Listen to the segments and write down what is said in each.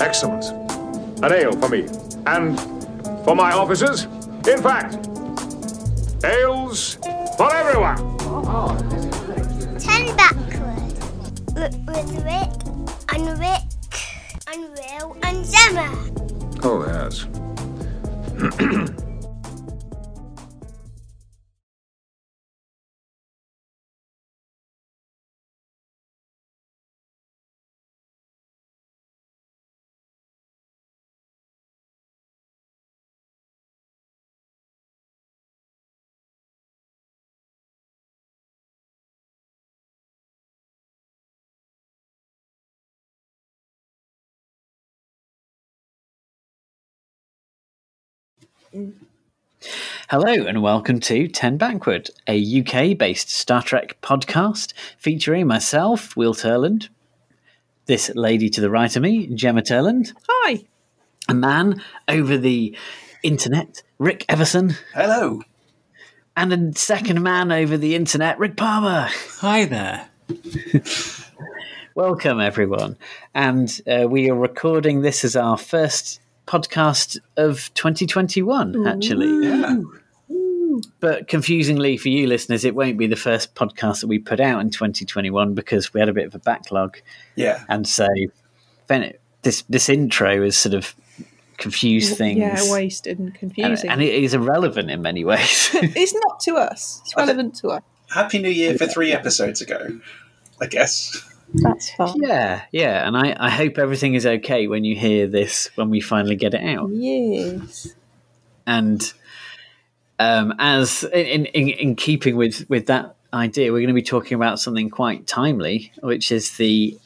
Excellent. An ale for me. And for my officers. In fact, ales for everyone. Ten backward. With Rick and Rick and Will and Gemma. Oh, yes. Hello and welcome to Ten Backward, a UK-based Star Trek podcast featuring myself, Will Turland, this lady to the right of me, Gemma Turland, Hi. a man over the internet, Rick Everson, Hello. and a second man over the internet, Rick Palmer. Hi there. Welcome, everyone. And uh, we are recording this as our first podcast of 2021, actually. Yeah. But confusingly for you listeners, it won't be the first podcast that we put out in 2021 because we had a bit of a backlog. Yeah. And so then it- this, this intro is sort of confused things. Yeah, wasted and and, confusing. and it is irrelevant in many ways. it's not to us. It's relevant to us. Happy New Year for three episodes ago, I guess. That's fine. yeah, yeah. And I, I hope everything is okay when you hear this when we finally get it out. Yes. and um, as in, in in keeping with with that idea, we're going to be talking about something quite timely, which is the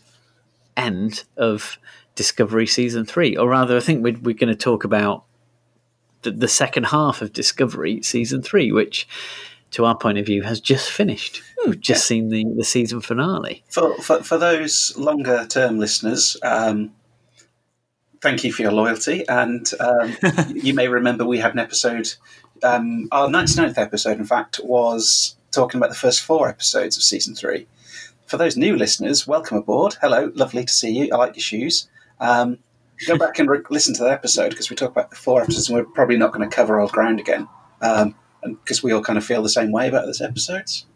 end of Discovery season three, or rather, I think we're, we're going to talk about the, the second half of Discovery season three, which, to our point of view, has just finished. We've just seen the, the season finale. For, for, for those longer term listeners, um, thank you for your loyalty. And um, you may remember we had an episode, um, our 99th episode, in fact, was talking about the first four episodes of season three. For those new listeners, welcome aboard. Hello, lovely to see you. I like your shoes. Um, go back and re- listen to the episode because we talk about the four episodes and we're probably not going to cover old ground again um, because we all kind of feel the same way about those episodes.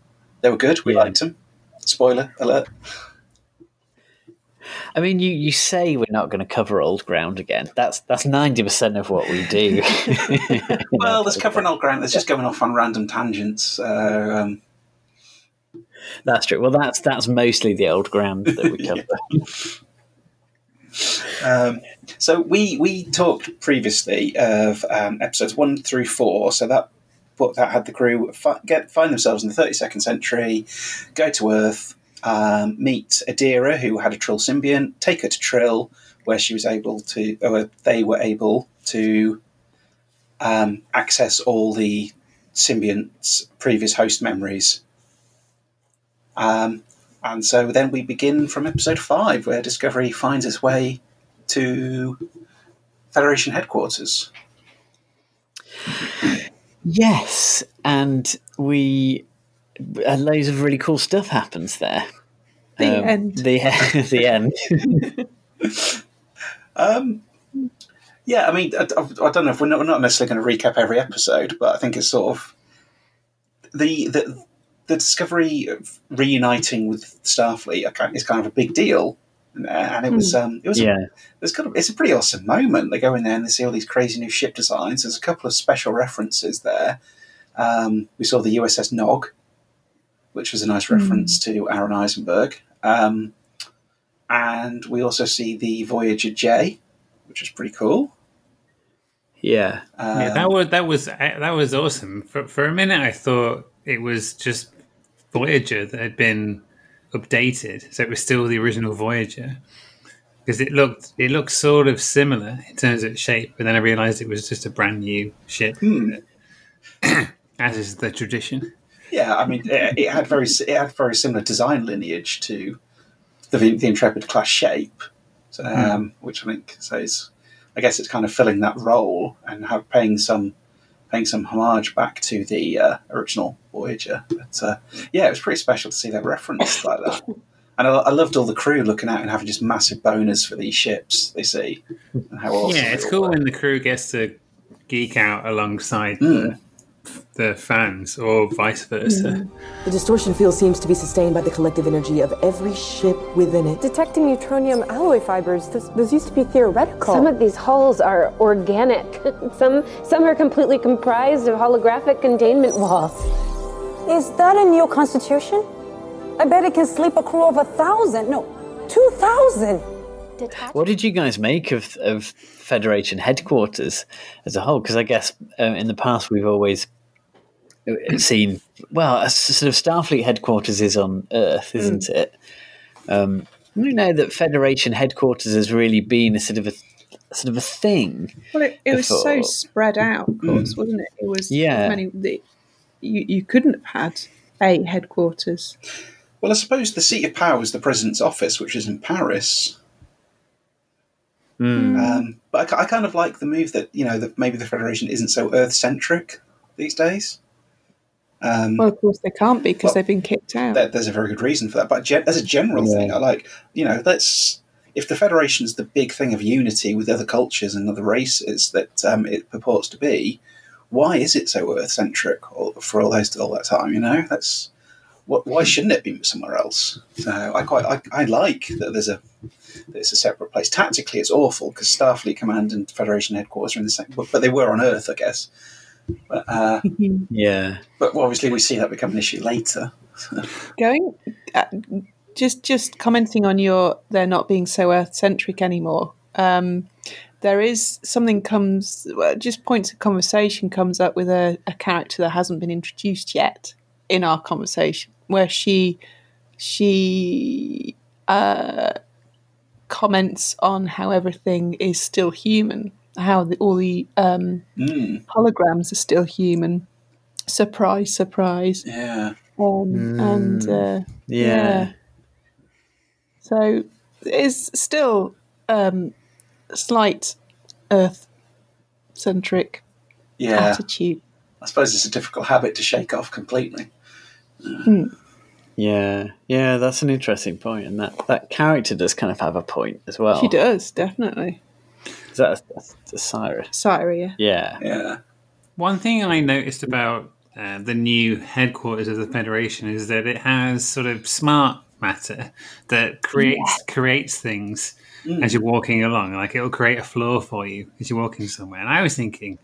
They were good. We Yeah. liked them. Spoiler alert. I mean, you, you say we're not going to cover old ground again. That's that's ninety percent of what we do. Well, there's covering old ground. There's just going off on random tangents. Uh, um, That's true. Well, that's that's mostly the old ground that we cover. um, so we we talked previously of um, episodes one through four. So that that had the crew fi- get find themselves in the 32nd century, go to Earth, um, meet Adira, who had a Trill symbiont, take her to Trill, where she was able to, or they were able to um, access all the symbiont's previous host memories. Um, and so then we begin from episode five, where Discovery finds its way to Federation headquarters. Yes, and we uh, loads of really cool stuff happens there. The Um, end. The the end. Um, yeah, I mean, I, I don't know if we're not, we're not necessarily going to recap every episode, but I think it's sort of the the, the discovery of reuniting with Starfleet is kind of a big deal, and, and it was um, it was yeah, there's got a, it's a pretty awesome moment. They go in there and they see all these crazy new ship designs. There's a couple of special references there. Um, we saw the USS Nog, which was a nice reference to Aron Eisenberg. Um, and we also see the Voyager J, which is pretty cool. yeah, Um, yeah, that was that was that was awesome. For for a minute, I thought it was just Voyager that had been updated, so it was still the original Voyager because it looked it looked sort of similar in terms of its shape, but then I realised it was just a brand new ship, hmm. as is the tradition. yeah, I mean, it, it had very it had very similar design lineage to the, the Intrepid class shape, so, um, which I think says, I guess it's kind of filling that role and have paying some paying some homage back to the uh, original Voyager. But uh, yeah, it was pretty special to see that reference like that. And I, I loved all the crew looking out and having just massive boners for these ships they see. And how awesome yeah, it's cool were. when the crew gets to geek out alongside Mm. the, the fans, or vice versa. The distortion field seems to be sustained by the collective energy of every ship within it. Detecting neutronium alloy fibers, this, this used to be theoretical. Some of these hulls are organic. some some are completely comprised of holographic containment walls. Is that a new constitution? I bet it can sleep a crew of a thousand. No, two thousand. What did you guys make of, of Federation headquarters as a whole? Because I guess um, in the past we've always Uh, seen, well, a s- sort of Starfleet headquarters is on Earth, hmm. isn't it? Um, we know that Federation headquarters has really been a sort of a, a sort of a thing. Well, it, it was so spread out, of hmm. course, wasn't it? It was Yeah. many. The, you you couldn't have had a headquarters. Well, I suppose the seat of power is the president's office, which is in Paris. Hmm. Um, but I, I kind of like the move that you know that maybe the Federation isn't so Earth centric these days. Um, Well, of course they can't be because Well, they've been kicked out. there- there's a very good reason for that. But gen- as a general thing, I like you know let's if the Federation is the big thing of unity with other cultures and other races that um, it purports to be, why is it so Earth centric for all those all that time? You know, that's what, why shouldn't it be somewhere else? So I quite I, I like that there's a that it's a separate place. Tactically, it's awful because Starfleet Command and Federation headquarters are in the same, but, but they were on Earth, I guess. But, uh, Yeah. but obviously, we see that become an issue later. Going, uh, just just commenting on your they're not being so Earth centric anymore. Um, there is something comes well, just points of conversation comes up with a, a character that hasn't been introduced yet in our conversation where she she uh, comments on how everything is still human how the, all the um, Mm, holograms are still human surprise surprise yeah. um, and uh, Yeah. so it's still um, slight Earth centric Yeah. attitude. I suppose it's a difficult habit to shake off completely. Yeah. Yeah, that's an interesting. And that, that character does kind of have a point as well. She does definitely. Is that a, a, a Cyrus? Syria. Yeah. Yeah. One thing I noticed about uh, the new headquarters of the Federation is that it has sort of smart matter that creates creates things as you're walking along. Like it'll create a floor for you as you're walking somewhere. And I was thinking,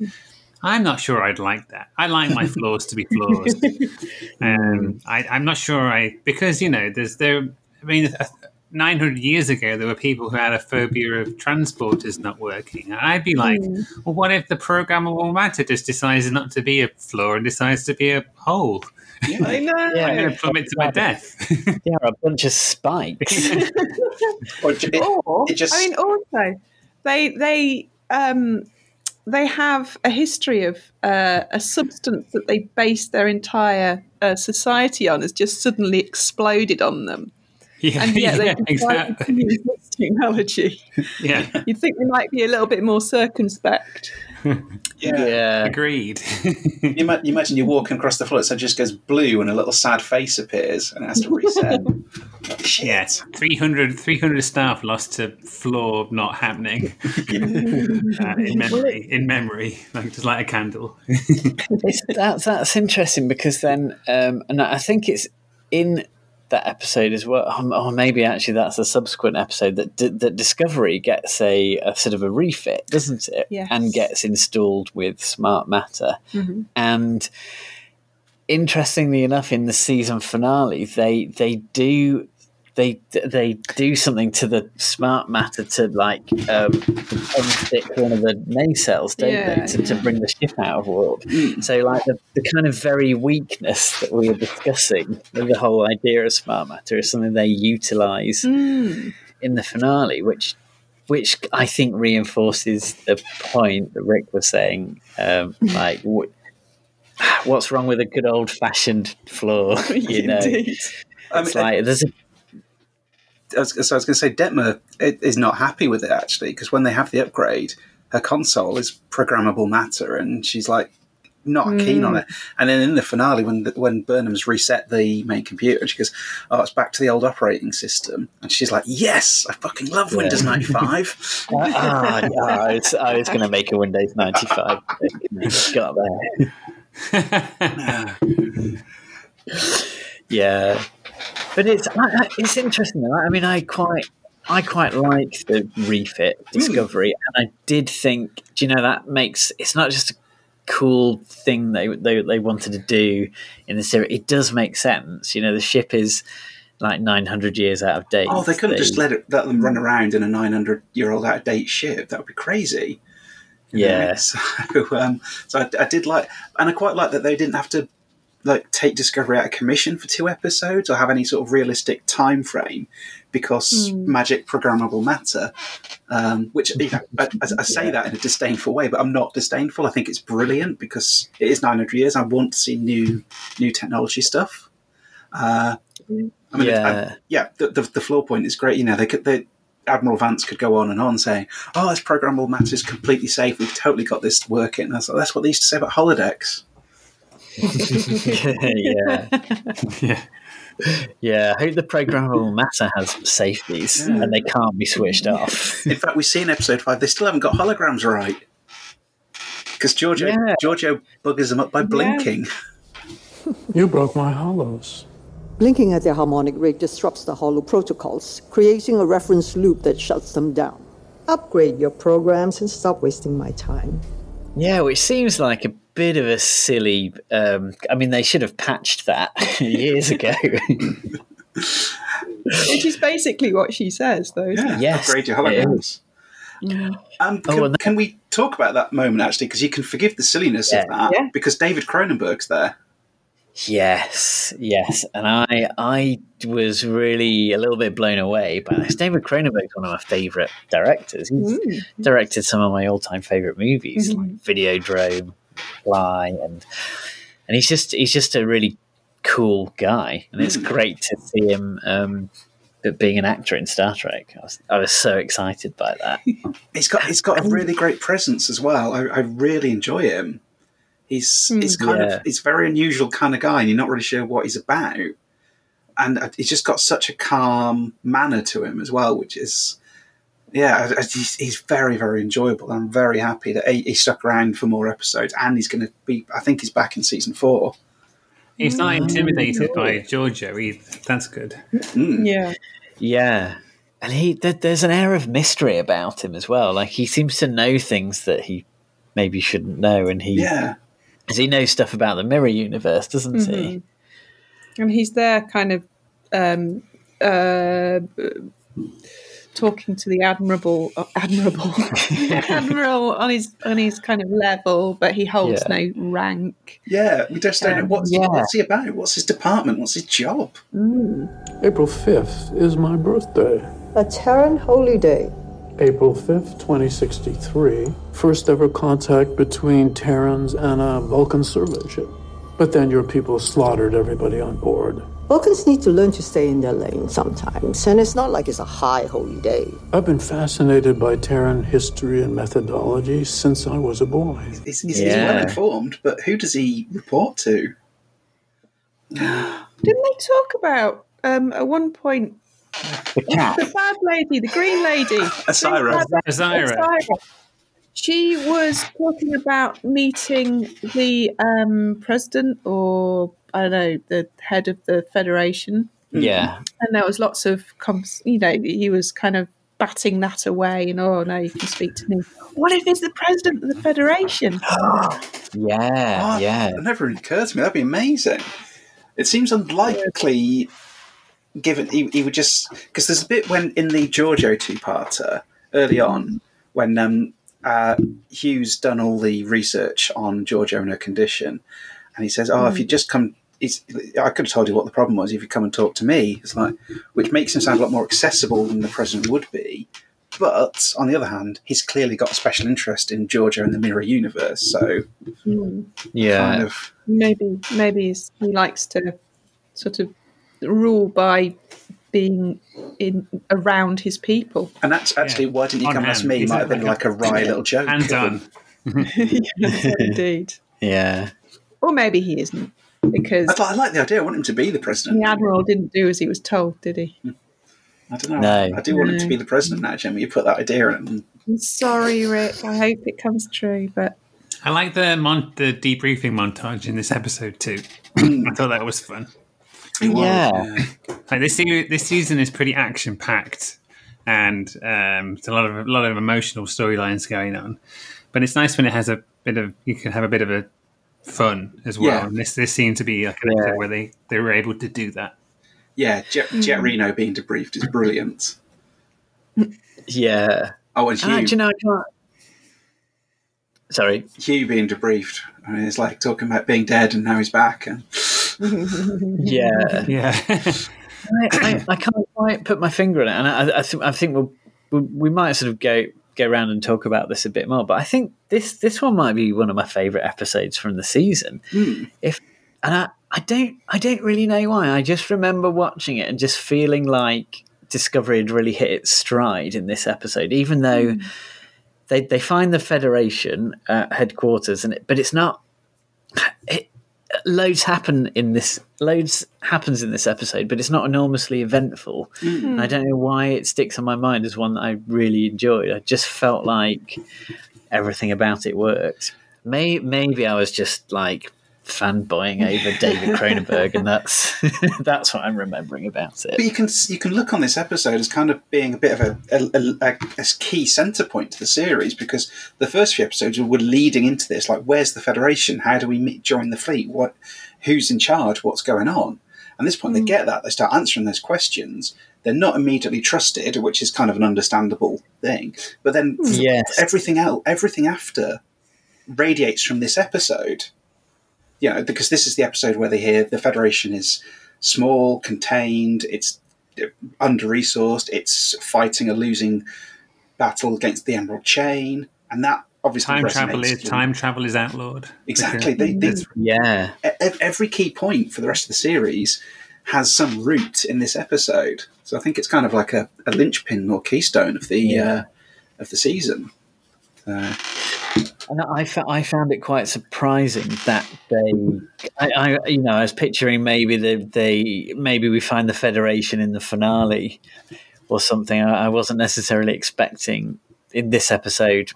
I'm not sure I'd like that. I like my floors to be floors. um, I, I'm not sure I because you know there's there. I mean. uh, 900 years ago, there were people who had a phobia of transporters not working. And I'd be like, well, what if the programmable matter just decides not to be a floor and decides to be a hole? I know. I'm going to plummet to my death. Yeah, a bunch of spikes. Or it, Or, it just- I mean, also they they um, they have a history of uh, a substance that they based their entire uh, society on has just suddenly exploded on them, yeah, and yet yeah, they can exactly. use this technology. Yeah, You'd think they might be a little bit more circumspect. yeah. yeah. agreed. You, ma- you imagine you're walking across the floor, so it just goes blue and a little sad face appears and it has to reset. Like, Shit. yeah, 300, 300 staff lost to floor not happening uh, in memory. In memory, like just light a candle. It's, that's that's interesting because then, um, and I think it's in that episode as well, um, or maybe actually that's a subsequent episode that D- that Discovery gets a, a sort of a refit, doesn't it? Yes. And gets installed with smart matter, and interestingly enough, in the season finale, they they do. They, they do something to the smart matter to like um, unstick one of the nacelles, don't Yeah, they, to, to bring the ship out of warp. So, like the, the kind of very weakness that we are discussing, the whole idea of smart matter is something they utilize Mm. in the finale, which which I think reinforces the point that Rick was saying. Um, like, wh- what's wrong with a good old fashioned floor? You know, Indeed. I mean, it's like there's a I was, so I was going to say, Detmer i- is not happy with it actually because when they have the upgrade, her console is programmable matter, and she's like, not keen on Mm. it. And then in the finale, when the, when Burnham's reset the main computer, and she goes, "Oh, it's back to the old operating system," and she's like, "Yes, I fucking love Windows Yeah. ninety five. ah, yeah, I was, I was going to make a Windows 95. Got there. yeah, but it's I, it's interesting. though. I mean, I quite I quite like the refit discovery, and I did think, do you know, that makes it's not just a cool thing they they they wanted to do in the series. It does make sense. You know, the ship is like 900 years out of date. Oh, they couldn't just let it let them run around in a nine hundred year old out of date ship. That would be crazy. You know, So, um, so I, I did like, and I quite like that they didn't have to like take Discovery out of commission for two episodes or have any sort of realistic time frame because Mm. magic programmable matter. Um, which you know, I, I, say that in a disdainful way, but I'm not disdainful. I think it's brilliant because it is 900 years. I want to see new new technology stuff. Uh, I mean, Yeah. I- yeah, the, the, the floor point is great. You know, they could, they, Admiral Vance could go on and on saying, "Oh, this programmable matter is completely safe. We've totally got this working." And that's, that's what they used to say about holodecks. yeah. yeah. Yeah, I hope the programmable matter has safeties Yeah. and they can't be switched off. In fact, we see in episode five they still haven't got holograms right because Georgiou Yeah. Georgiou buggers them up by blinking. You broke my holos. Blinking at their harmonic rate disrupts the holo protocols, creating a reference loop that shuts them down. Upgrade your programs and stop wasting my time. Yeah, which seems like a bit of a silly. Um, I mean, they should have patched that years ago. Which is basically what she says, though. Isn't it? Yes, upgrade your it holograms. Um, Oh, can, and can we talk about that moment actually? Because you can forgive the silliness Yeah. of that Yeah. because David Cronenberg's there. yes, yes, and I, I was really a little bit blown away by this. David Cronenberg's one of my favorite directors. He's Mm. directed some of my all-time favorite movies, Mhm. like Videodrome, Fly, and and he's just he's just a really cool guy, and it's great to see him um, being an actor in Star Trek. I was, I was so excited by that. He's got he's got a really great presence as well. I, I really enjoy him. He's he's kind Yeah. of he's a very unusual kind of guy, and you're not really sure what he's about. And uh, he's just got such a calm manner to him as well, which is yeah, I- I- he's, he's very very enjoyable. I'm very happy that he, he stuck around for more episodes, and he's going to be. I think he's back in season four. He's not Mm. intimidated by Georgiou either. That's good. Mm. Yeah. Yeah. And he there, there's an air of mystery about him as well. Like he seems to know things that he maybe shouldn't know, and he Yeah, 'cause he knows stuff about the mirror universe, doesn't he? Mhm. And he's there kind of um, uh, talking to the admirable, uh, admirable, admiral on his on his kind of level, but he holds Yeah. no rank. yeah. We just don't know Um, what's yeah. what's he about. What's his department? What's his job? April 5th is my birthday. A Terran holy day. April 5th, 2063. First ever contact between Terrans and a Vulcan survey ship. But then your people slaughtered everybody on board. Vulcans need to learn to stay in their lane sometimes, and it's not like it's a high holy day. I've been fascinated by Terran history and methodology since I was a boy. He's, he's, he's well informed, but who does he report to? Didn't they talk about um, at one point The the bad lady, the green lady, Asira. Azira. Asira. She was talking about meeting the um, president or I don't know the head of the federation, Yeah. and there was lots of coms- you know he was kind of batting that away and oh no you can speak to me. What if it's the president of the federation? Yeah. Oh, Yeah. It never really occurred to me. That'd be amazing. It seems unlikely, given he, he would just because there's a bit when in the Georgiou two-parter early on when um, uh, Hugh's done all the research on Georgiou and her condition, and he says, "Oh, if you just come." He's, I could have told you what the problem was if you come and talk to me. It's like, which makes him sound a lot more accessible than the president would be. But on the other hand, he's clearly got a special interest in Georgiou and the Mirror Universe. So Hmm. Yeah. kind of Maybe maybe he's- he likes to sort of rule by being in around his people. And that's actually why didn't you On come and ask me? He's Might have been like like a wry little joke. Hands on. Yes, indeed. Yeah. Or maybe he isn't because I, I like the idea. I want him to be the president. the admiral didn't do as he was told, did he? I don't know. No. I do want him to be the president now, Gemma. You put that idea in. I'm sorry, Rick. I hope it comes true, but I like the mon- the debriefing montage in this episode too. I thought that was fun. Yeah. Like this se- this season is pretty action packed, and um, it's a lot of a lot of emotional storylines going on. But it's nice when it has a bit of you can have a bit of a fun as well. Yeah. And this this seemed to be like an episode where they they were able to do that. Yeah, Jet, Jet Reno being debriefed is brilliant. Yeah. Oh, and Ah, Hugh, do you know, I can't- Sorry. Hugh being debriefed. I mean, it's like talking about being dead and now he's back. And Yeah. Yeah. I, I, I can't quite put my finger on it, and I, I think I think we'll, we we might sort of go go around and talk about this a bit more. But I think this this one might be one of my favourite episodes from the season. If and I, I don't I don't really know why. I just remember watching it and just feeling like Discovery had really hit its stride in this episode, even though they they find the Federation uh, headquarters, and it, but it's not. It, loads happen in this. Loads happens in this episode, but it's not enormously eventful. And I don't know why it sticks on my mind as one that I really enjoyed. I just felt like everything about it worked. May, maybe I was just like fanboying over David Cronenberg, and that's that's what I'm remembering about it. But you can you can look on this episode as kind of being a bit of a, a, a, a key centre point to the series because the first few episodes were leading into this, like where's the Federation? How do we meet, join the fleet? What, who's in charge? What's going on? And at this point, they hmm. get that they start answering those questions. They're not immediately trusted, which is kind of an understandable thing. But then hmm. Yes. everything else, everything after, radiates from this episode you know, because this is the episode where they hear the Federation is small, contained, it's uh, under resourced, it's fighting a losing battle against the Emerald Chain, and that obviously Time travel is time travel is outlawed. Exactly. They, they, Yeah. every key point for the rest of the series has some root in this episode. So I think it's kind of like a, a linchpin or keystone of the uh, of the season. Uh, And I, I found it quite surprising that they, I, I you know, I was picturing maybe they, they, maybe we find the Federation in the finale or something. I, I wasn't necessarily expecting in this episode.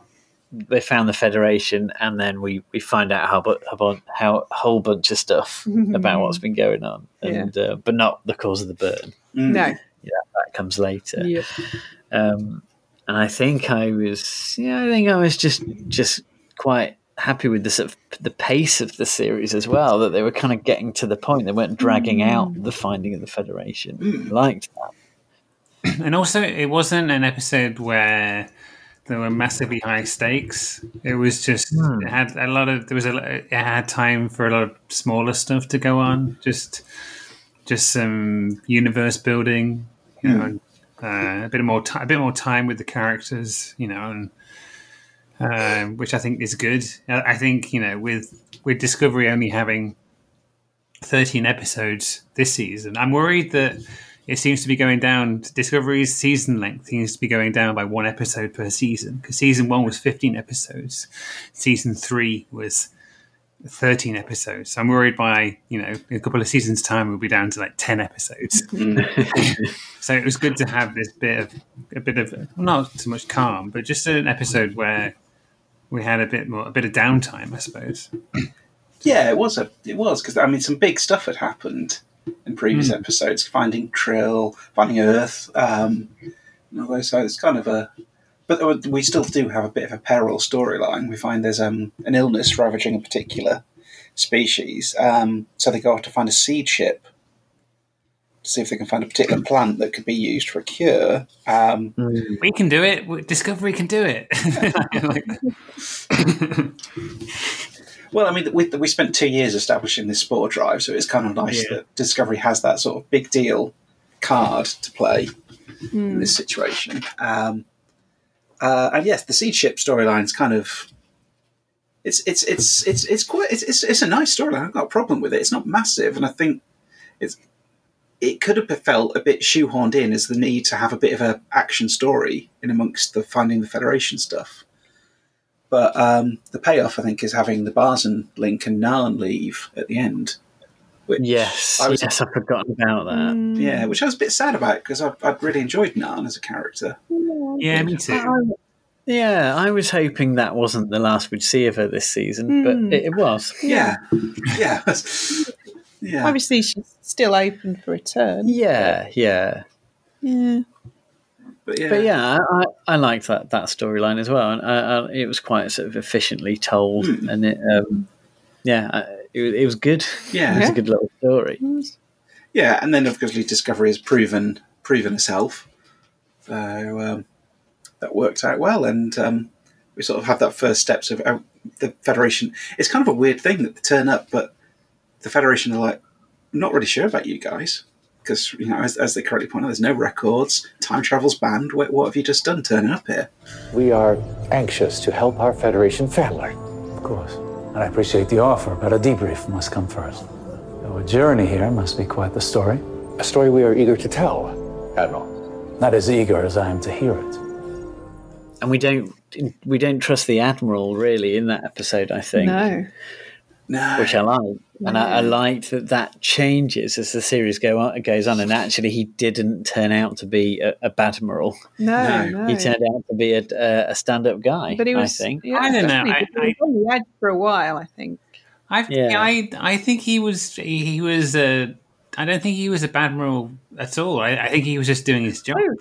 They found the Federation, and then we, we find out how bu- about how a whole bunch of stuff about what's been going on, and uh, but not the cause of the burn. Mm. no. Yeah, that comes later. Yeah. Um, and I think I was, yeah, I think I was just just quite happy with the sort of the pace of the series as well. That they were kind of getting to the point. They weren't dragging out the finding of the Federation. I liked that. And also, it wasn't an episode where there were massively high stakes. It was just it had a lot of there was a it had time for a lot of smaller stuff to go on. Just just some universe building, you know, and, uh, a bit more time, a bit more time with the characters, you know, and um, which I think is good. I I think you know with with Discovery only having thirteen episodes this season, I'm worried that it seems to be going down. Discovery's season length seems to be going down by one episode per season because season one was 15 episodes, season three was 13 episodes. So I'm worried by you know in a couple of seasons' time we'll be down to like 10 episodes. Mm. so it was good to have this bit of a bit of not so much calm, but just an episode where we had a bit more a bit of downtime, I suppose. yeah, it was a it was because I mean some big stuff had happened in previous Hmm. episodes, finding Trill, finding Earth. Um, and all those, so it's kind of a. But we still do have a bit of a peril storyline. We find there's um, an illness ravaging a particular species, um, so they go off to find a seed ship to see if they can find a particular plant that could be used for a cure. Um, We can do it. Discovery can do it. Well, I mean, we, we spent two years establishing this spore drive, so it's kind of nice Yeah. that Discovery has that sort of big deal card to play in this situation. Um, uh, and yes, the seed ship storyline is kind of it's it's it's it's it's quite it's it's, it's a nice storyline. I've got a problem with it. It's not massive, and I think it's it could have felt a bit shoehorned in as the need to have a bit of a action story in amongst the finding the Federation stuff. But um, the payoff, I think, is having the Barzan link and Nhan leave at the end. Which Yes, I was, yes, I've forgotten about that. yeah, which I was a bit sad about because I, I'd really enjoyed Nhan as a character. Yeah, me too. Um, Yeah, I was hoping that wasn't the last we'd see of her this season, but Hmm. it, it was. Yeah, yeah, yeah. Obviously, she's still open for return. Yeah, yeah. Yeah. But yeah, But yeah, I, I, I liked that that storyline as well, and I, I, it was quite sort of efficiently told, Hmm. and it, um, yeah, I, it, was- it was good. Yeah. it was Yeah. a good little story. yeah, and then obviously Discovery has proven proven herself, so um, that worked out well, and um, we sort of have that first steps of uh, the Federation. It's kind of a weird thing that they turn up, but the Federation are like, "I'm not really sure about you guys." Because you know, as, as they correctly point out, there's no records. Time travel's banned. What, what have you just done turning up here? We are anxious to help our Federation family. Of course. And I appreciate the offer, but a debrief must come first. Our journey here must be quite the story. A story we are eager to tell, Admiral. Not as eager as I am to hear it. And we don't we don't trust the admiral really in that episode. I think No. No, which I like, and I, I No. like that that changes as the series go on, goes on. And actually, he didn't turn out to be a, a badmiral. No, no. He turned out to be a, a, a stand-up guy. But he was. I think. Yeah, I don't know, definitely. I- He was on the edge for a while, I think. I Yeah. I I think he was he was uh, I don't think he was a bad admiral at all. I, I think he was just doing his job. Oh,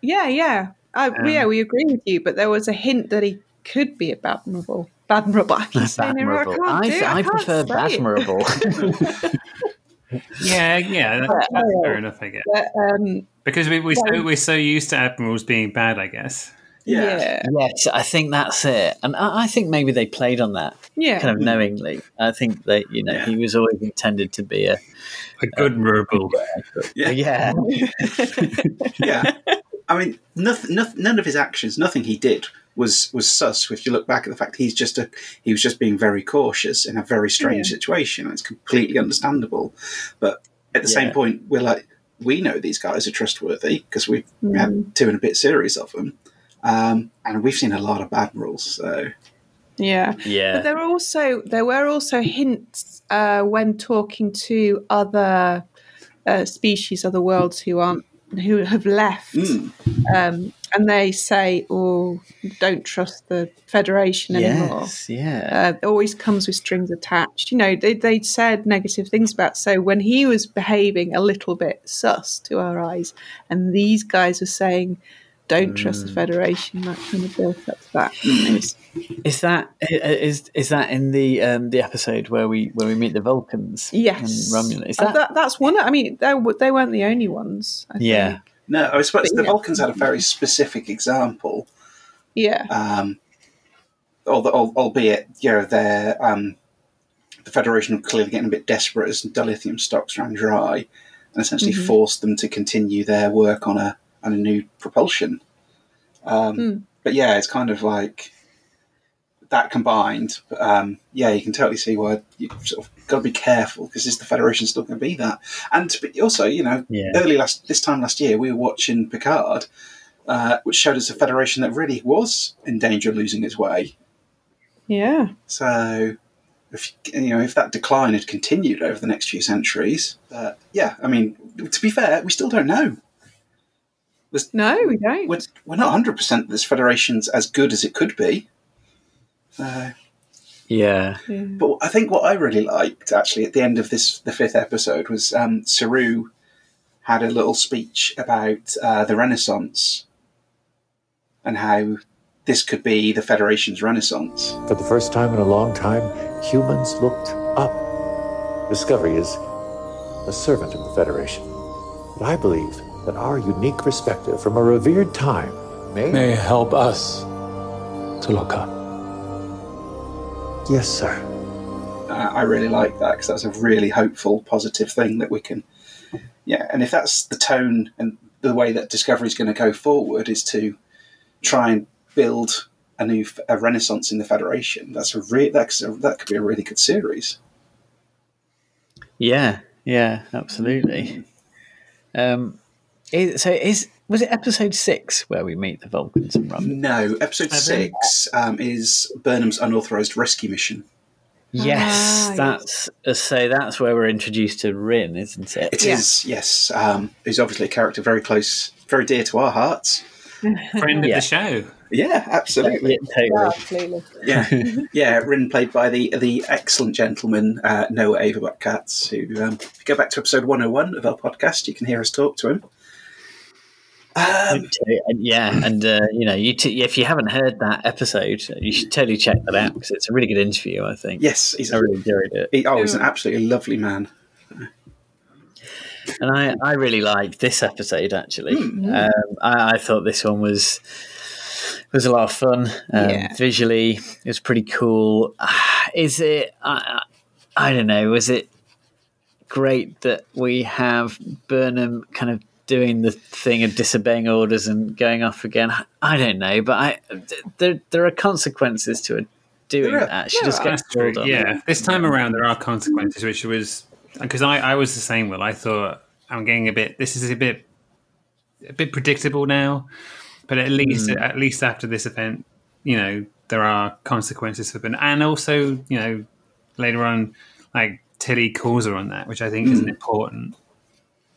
yeah, yeah. I, Um, yeah, we agree with you, but there was a hint that he could be a badmirable. Badmirable. I keep saying it wrong. I, I, do. I, I prefer say it. Yeah, yeah, that, that's fair enough, I guess. But, um, Because we we yeah. so we're so used to admirals being bad, I guess. yeah, yes, I think that's it, and I, I think maybe they played on that yeah. kind of knowingly. I think that you know he was always intended to be a A good admirable. Yeah. yeah. yeah. I mean, nothing, nothing, none of his actions, nothing he did was was sus. If you look back at the fact he's just a he was just being very cautious in a very strange Yeah. situation. It's completely understandable, but at the same point, we're like, we know these guys are trustworthy because we've Mm. had two and a bit series of them, um, and we've seen a lot of admirals. So Yeah. Yeah. But there were also there were also hints uh, when talking to other uh, species, other worlds who aren't who have left, mm, um, and they say, "Oh, don't trust the Federation anymore." Yes, yeah. Uh, always comes with strings attached. You know, they they said negative things about. So when he was behaving a little bit sus to our eyes, and these guys were saying, "Don't trust the Federation," that kind of built up to that. Is that is is that in the um, the episode where we where we meet the Vulcans? Yes, and Romulan. Is that, that, that's one. I mean, they, they weren't the only ones. I yeah? think. No, I suppose But the yeah. Vulcans had a very specific example. Yeah. um, al- al- albeit you know they're um, the Federation were clearly getting a bit desperate as dilithium stocks ran dry, and essentially Mhm. forced them to continue their work on a on a new propulsion. Um, Hmm. But yeah, it's kind of like that combined. Um, yeah, you can totally see why you sort of got to be careful because is the Federation still going to be that? And but also, you know, Yeah. early last this time last year, we were watching Picard, uh, which showed us a Federation that really was in danger of losing its way. Yeah. So, if you know, if that decline had continued over the next few centuries, uh, yeah, I mean, to be fair, we still don't know. No, we don't. We're, we're not hundred percent that this Federation's as good as it could be. Uh, Yeah. But I think what I really liked actually at the end of this, the fifth episode, was um, Saru had a little speech about uh, the Renaissance and how this could be the Federation's Renaissance. For the first time in a long time, humans looked up. Discovery is a servant of the Federation. But I believe that our unique perspective from a revered time may. May help us to look up. Yes, sir. Uh, I really like that because that's a really hopeful, positive thing that we can. Yeah, and if that's the tone and the way that Discovery is going to go forward is to try and build a new a renaissance in the Federation. That's a re- that's a, that could be a really good series. Yeah, yeah, absolutely. Um, is, so is was it episode six where we meet the Vulcans and Rumble? No, episode six um, is Burnham's unauthorized rescue mission. Yes, Ah, that's uh, so. That's where we're introduced to Ryn, isn't it? It is, yes. Um, who's obviously a character very close, very dear to our hearts. Friend of the show. Yeah, absolutely. totally. absolutely. Yeah, yeah. Ryn played by the the excellent gentleman uh, Noah Averbach Katz. Who, um, if you go back to episode one hundred and one of our podcast, you can hear us talk to him. Um, yeah, and uh, you know, you t- if you haven't heard that episode, you should totally check that out because it's a really good interview. I think. yes, he's I really enjoyed it, he, oh, he's an absolutely lovely man. and I I really liked this episode actually. Hmm. Um, I, I thought this one was was a lot of fun. Um, Yeah. Visually, it was pretty cool. Is it? I I don't know. Was it great that we have Burnham kind of doing the thing of disobeying orders and going off again? I don't know, but I there there are consequences to it doing are. that. She There just are. gets That's on. Yeah, this time around there are consequences, which was because I, I was the same. Will I thought I'm getting a bit. This is a bit a bit predictable now, but at least Hmm. at least after this event, you know there are consequences for Ben, and also you know later on, like Tilly calls her on that, which I think is Hmm. important.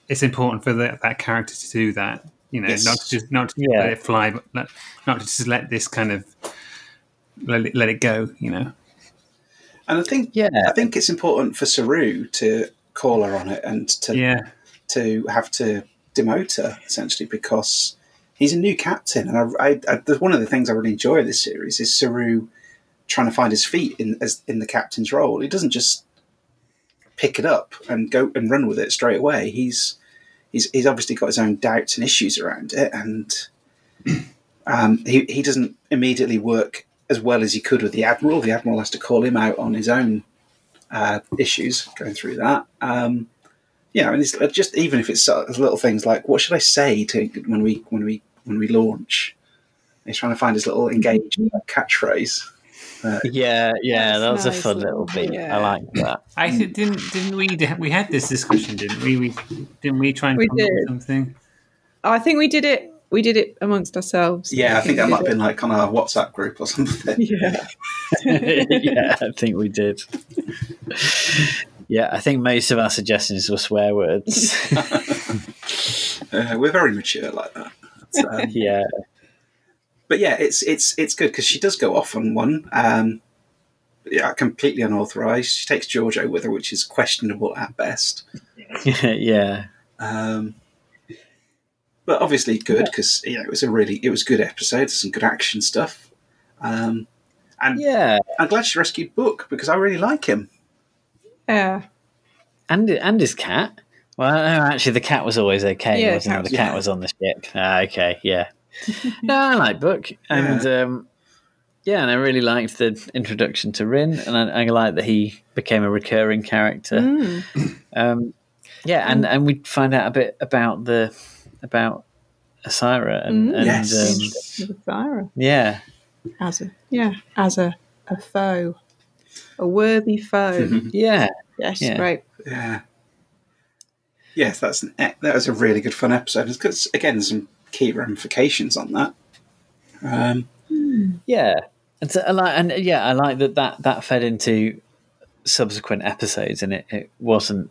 It's important for the, that character to do that. You know, Yes. not to just not to Yeah. let it fly, but not, not to just let this kind of let it, let it go. You know. And I think, Yeah. I think it's important for Saru to call her on it and to Yeah. to have to demote her essentially because he's a new captain. And I, I, I, one of the things I really enjoy of this series is Saru trying to find his feet in as in the captain's role. He doesn't just pick it up and go and run with it straight away. He's he's he's obviously got his own doubts and issues around it, and um, he he doesn't immediately work as well as he could with the admiral. The admiral has to call him out on his own uh, issues going through that. Um, know, and it's uh, just even if it's little things like what should I say to when we when we when we launch. He's trying to find his little engaged catchphrase. Uh, Yeah, yeah, that was a fun little- little bit. yeah. I like that. I th- didn't didn't we we had this discussion didn't we? We didn't we try and We come up with did. something? I think we did it. We did it amongst ourselves. yeah, I think that might have been like on our WhatsApp group or something. Yeah. yeah, I think we did. Yeah, I think most of our suggestions were swear words. Uh, we're very mature like that. But, um, yeah, but yeah, it's it's it's good because she does go off on one. Um, yeah, completely unauthorized. She takes Georgiou with her, which is questionable at best. yeah, Um, but obviously good because you know it was a really it was a good episode. Some good action stuff. Um, and yeah. I'm glad she rescued Book because I really like him. Yeah. And and his cat. Well, no, actually, the cat was always okay. Yeah, wasn't cat it? was The cat fine. was on the ship. Ah, okay, yeah. No, I like Book, and um, yeah, and I really liked the introduction to Ryn, and I, I like that he became a recurring character. Mm. Um, yeah, and and we find out a bit about the about Osyraa, and, Mm. and Yes. um, With Thyra. yeah, As a yeah, as a, a foe. A worthy foe. yeah, yes, Yeah. great. Yeah. Yes, that's an, e- that was a really good fun episode. It's got again some key ramifications on that. Um, Yeah, and so I like, and yeah, I like that that that fed into subsequent episodes, and it, it wasn't,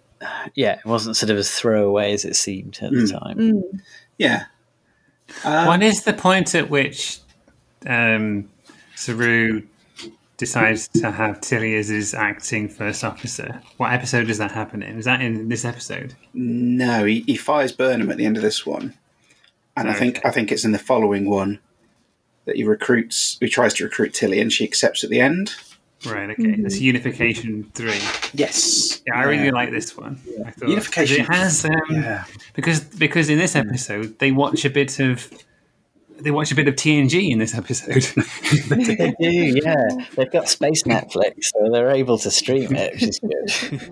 yeah, it wasn't sort of as throwaway as it seemed at the Mm. time. yeah. Um, what is the point at which um, Saru decides to have Tilly as his acting first officer? What episode does that happen in? Is that in this episode? No, he, he fires Burnham at the end of this one, and I think I think it's in the following one that he recruits. He tries to recruit Tilly, and she accepts at the end. Right. Okay. That's Unification Three. Yes. Yeah, I really like this one. I thought, Unification- It has um, Yeah. because because in this episode they watch a bit of they watch a bit of TNG in this episode. They do, yeah. They've got Space Netflix, so they're able to stream it, which is good.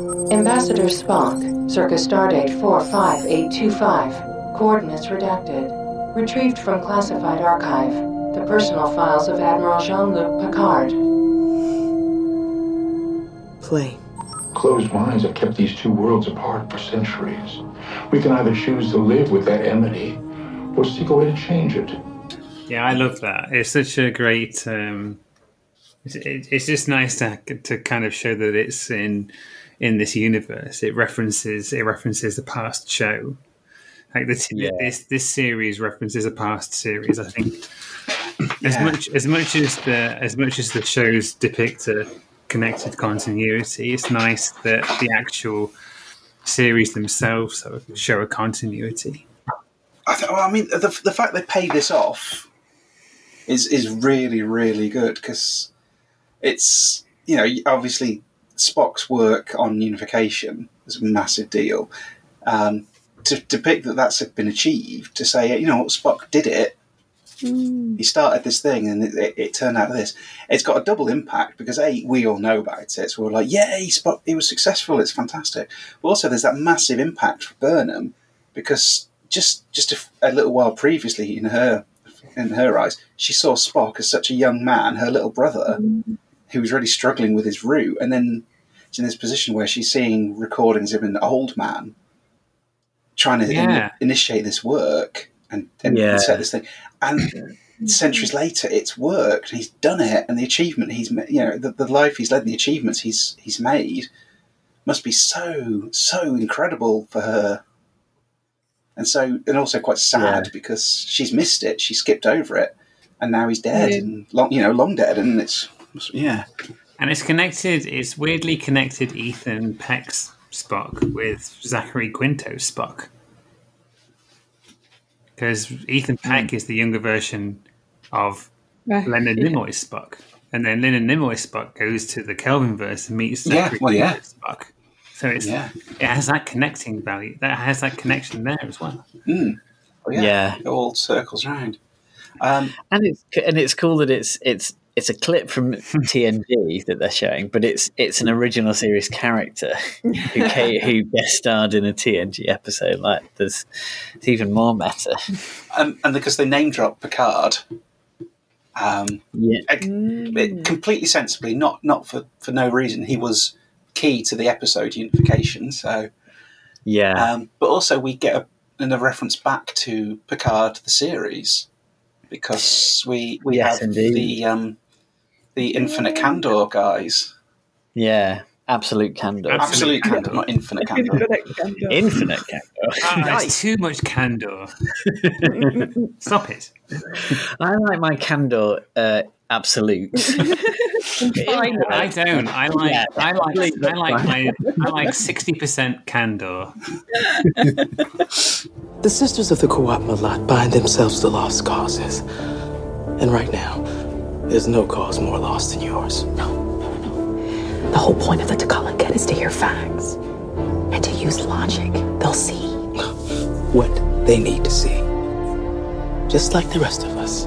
Ambassador Spock, circa stardate 45825. Coordinates redacted. Retrieved from classified archive. The personal files of Admiral Jean-Luc Picard. Play. closed minds have kept these two worlds apart for centuries. We can either choose to live with that enmity or seek a way to change it. Yeah, I love that. It's such a great. Um, it's, it, it's just nice to to kind of show that it's in in this universe. It references it references the past show. Like this this this series references a past series. I think as Yeah. much as much as the as much as the shows depict a connected continuity, it's nice that the actual series themselves sort of show a continuity. I, th- well, I mean, the, the fact they pay this off is is really really good because it's you know obviously Spock's work on unification is a massive deal. Um, to depict that that's been achieved, to say you know what Spock did it, he started this thing and it, it, it turned out this. It's got a double impact because a we all know about it, so we're like, yay, Spock, he was successful, it's fantastic. But also, there's that massive impact for Burnham because just just a, a little while previously in her in her eyes, she saw Spock as such a young man, her little brother, who was really struggling with his route, and then she's in this position where she's seeing recordings of an old man trying to in- initiate this work and, and Yeah. set this thing, and centuries later, it's worked. He's done it, and the achievement he's ma- you know the, the life he's led, and the achievements he's he's made must be so so incredible for her and so and also quite sad because she's missed it she skipped over it and now he's dead Yeah. and long you know long dead and it's yeah And it's connected. It's weirdly connected. Ethan Peck's Spock with Zachary Quinto's Spock, because Ethan Peck is the younger version of Right. Leonard Yeah. Nimoy's Spock, and then Leonard Nimoy's Spock goes to the Kelvinverse and meets Yeah, Zachary well, yeah. Spock. So it's Yeah. it has that connecting value. That has that connection there as well. mm. Well, yeah, Yeah. it all circles round um, and it's and it's cool that it's it's it's a clip from TNG that they're showing, but it's it's an original series character who ca- who guest starred in a TNG episode. Like there's it's even more meta. and, and because they name drop Picard um, Yeah. it- completely sensibly not not for, for no reason he was key to the episode unification so Yeah, Um, but also, we get a, another reference back to Picard the series because we we Yes, have indeed. the um, the Infinite Candor guys. yeah, absolute candor, Absolute Candor, not Infinite Candor. infinite candor. Ah, it's too much candor. Stop it. I like my candor uh, absolute. I don't. I like. Yeah. I like. I like my. I like sixty percent candor. The Sisters of the Qowat Milat bind themselves to lost causes. And right now, there's no cause more lost than yours. No. No. The whole point of the T'Kal-in-ket is to hear facts and to use logic. They'll see. What they need to see. Just like the rest of us.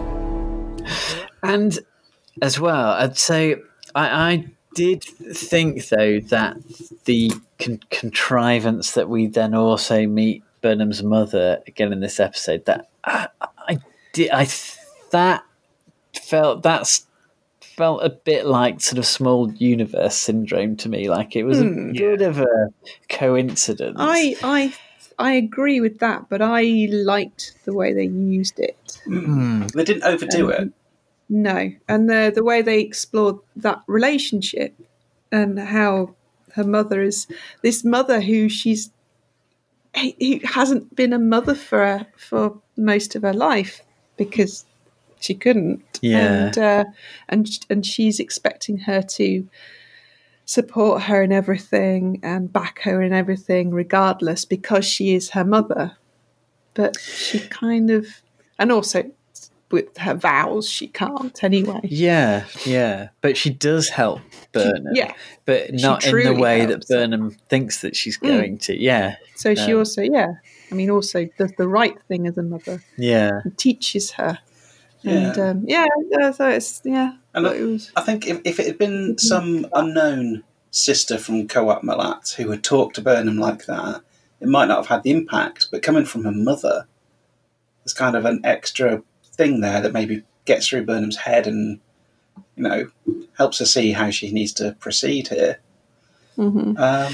And as well, I'd say I, I did think though that the con- contrivance that we then also meet Burnham's mother again in this episode that I, I did I that felt that's felt a bit like sort of small universe syndrome to me like it was Hmm. a bit of a coincidence I I I agree with that, but I liked the way they used it. They didn't overdo it. No, and the the way they explored that relationship and how her mother is this mother who she's who hasn't been a mother for for most of her life because she couldn't. Yeah. and uh, and and she's expecting her to support her in everything and back her in everything, regardless, because she is her mother. But she kind of, and also with her vows, she can't anyway. Yeah, yeah, but she does help Burnham. yeah. but not in the way that her. Burnham thinks that she's Mm. going to. Yeah. So she Um, also, yeah, I mean, also does the right thing as a mother. Yeah. and teaches her. Yeah. And um, yeah, yeah, so it's yeah. And it was I think if, if it had been some unknown sister from Qowat Milat who had talked to Burnham like that, it might not have had the impact. But coming from her mother, there's kind of an extra thing there that maybe gets through Burnham's head and you know helps her see how she needs to proceed here. Mm-hmm. Um,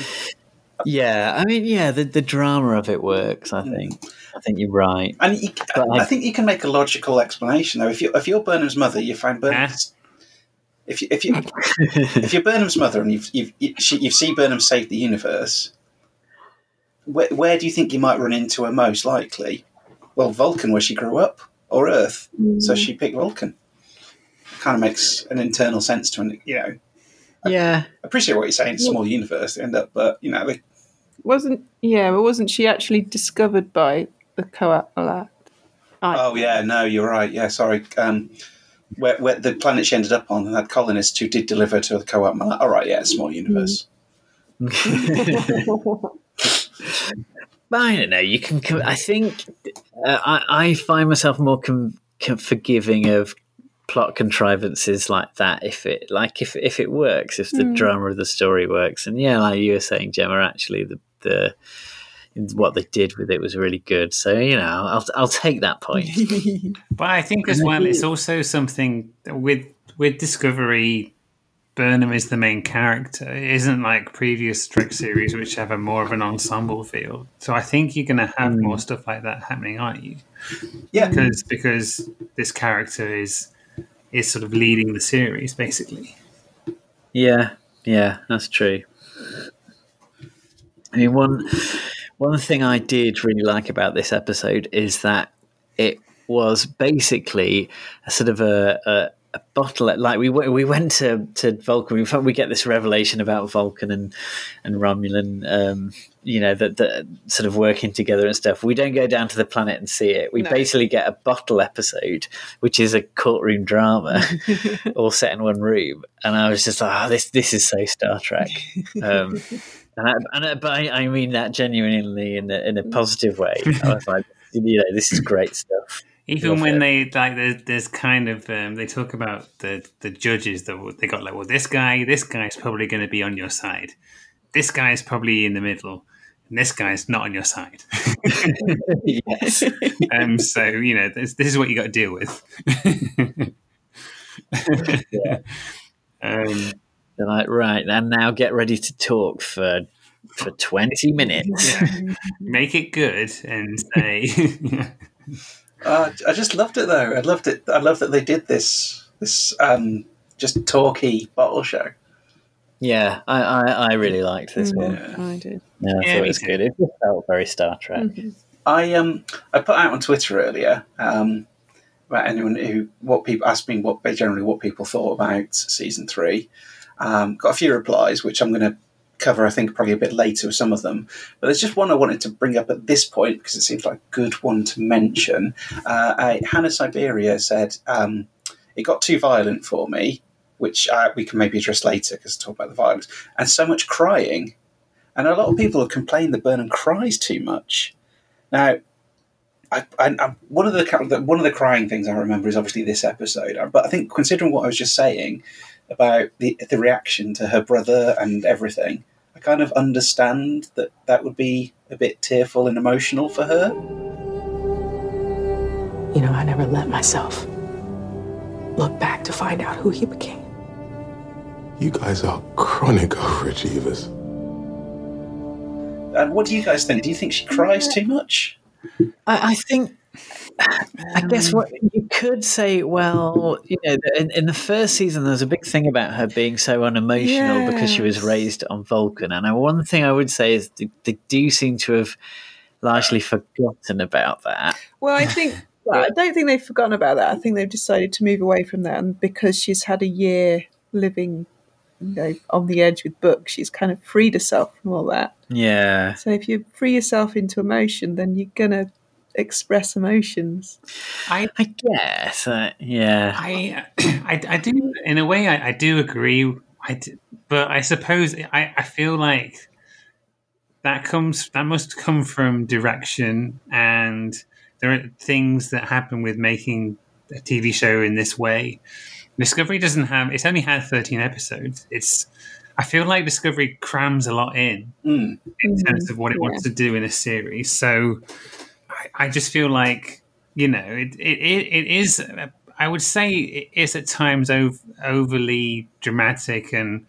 Yeah, I mean, yeah, the, the drama of it works. I think. I think you're right. and you, I, I- think you can make a logical explanation though. If you if you're Burnham's mother, you find Burnham's. If you if you if you're Burnham's mother and you've you've you, she, you see Burnham save the universe, where where do you think you might run into her most likely? Well, Vulcan, where she grew up, or Earth. So mm. she picked Vulcan. Kind of makes an internal sense to an you know. Yeah, I appreciate what you're saying. Small universe, end up, but you know, they, Wasn't yeah, but wasn't she actually discovered by the Qowat Milat? Oh yeah, no, you're right. Yeah, sorry. Um, where, where the planet she ended up on had colonists who did deliver to the co-op. All right, yeah, small universe. But I don't know. You can. I think uh, I, I find myself more com- com- forgiving of plot contrivances like that if it like if if it works if the Mm. drama of the story works and yeah like you were saying Gemma actually the the what they did with it was really good so you know I'll I'll take that point But I think as well, it's also something with with Discovery. Burnham is the main character. It isn't like previous Trek series, which have a more of an ensemble feel. So I think you're going to have more stuff like that happening, aren't you? Yeah, because because this character is is sort of leading the series, basically. Yeah, yeah, that's true. I mean, one one thing I did really like about this episode is that it was basically a sort of a, a, a bottle. Like we went- we went to, to Vulcan. We we get this revelation about Vulcan and and Romulan. Um, you know that that sort of working together and stuff. We don't go down to the planet and see it. We No. basically get a bottle episode, which is a courtroom drama, all set in one room. And I was just like, oh, this this is so Star Trek. Um, and I, and I, but I, I mean that genuinely in a, in a positive way. I was like, you know, this is great stuff. Even when it. they like, there's, there's kind of um, they talk about the the judges that they got like, well, this guy, this guy's probably going to be on your side. This guy's probably in the middle, and this guy's not on your side. yes. Um. So you know, this, this is what you got to deal with. Um. They're like, right, and now get ready to talk for for twenty minutes. Yeah. Make it good and say. Uh, I just loved it though. I loved it. I love that they did this this um, just talky bottle show. Yeah, I, I, I really liked this one. I did. Yeah, I Yeah, thought it was too. good. It just felt very Star Trek. I um I put out on Twitter earlier um, about anyone who what people asked me what generally what people thought about season three. Um, got a few replies, which I'm going to cover. I think probably a bit later with some of them. But there's just one I wanted to bring up at this point because it seems like a good one to mention. Uh, I, Hannah Siberia said um, it got too violent for me, which uh, we can maybe address later because talk about the violence and so much crying. And a lot of people have complained that Burnham cries too much. Now, I, I, I, one of the one of the crying things I remember is obviously this episode. Uh, but I think considering what I was just saying about the the reaction to her brother and everything, I kind of understand that that would be a bit tearful and emotional for her. You know, I never let myself look back to find out who he became. You guys are chronic overachievers. And what do you guys think? Do you think she cries too much? I, I think. I guess what um. you could say, well, you know, in, in the first season, there was a big thing about her being so unemotional because she was raised on Vulcan. And I, one thing I would say is they, they do seem to have largely forgotten about that. Well, I think well, I don't think they've forgotten about that. I think they've decided to move away from that, and because she's had a year living, you know, on the edge with books, she's kind of freed herself from all that. Yeah. So if you free yourself into emotion, then you're gonna express emotions. I, I guess, uh, yeah. I, I, I do, in a way, I, I do agree. I d but I suppose I, I feel like that comes that must come from direction, and there are things that happen with making a TV show in this way. Discovery doesn't have; it's only had thirteen episodes. It's I feel like Discovery crams a lot in Mm. in terms of what it wants to do in a series. So I, I just feel like you know it it, it, it is. I would say it is at times ov- overly dramatic and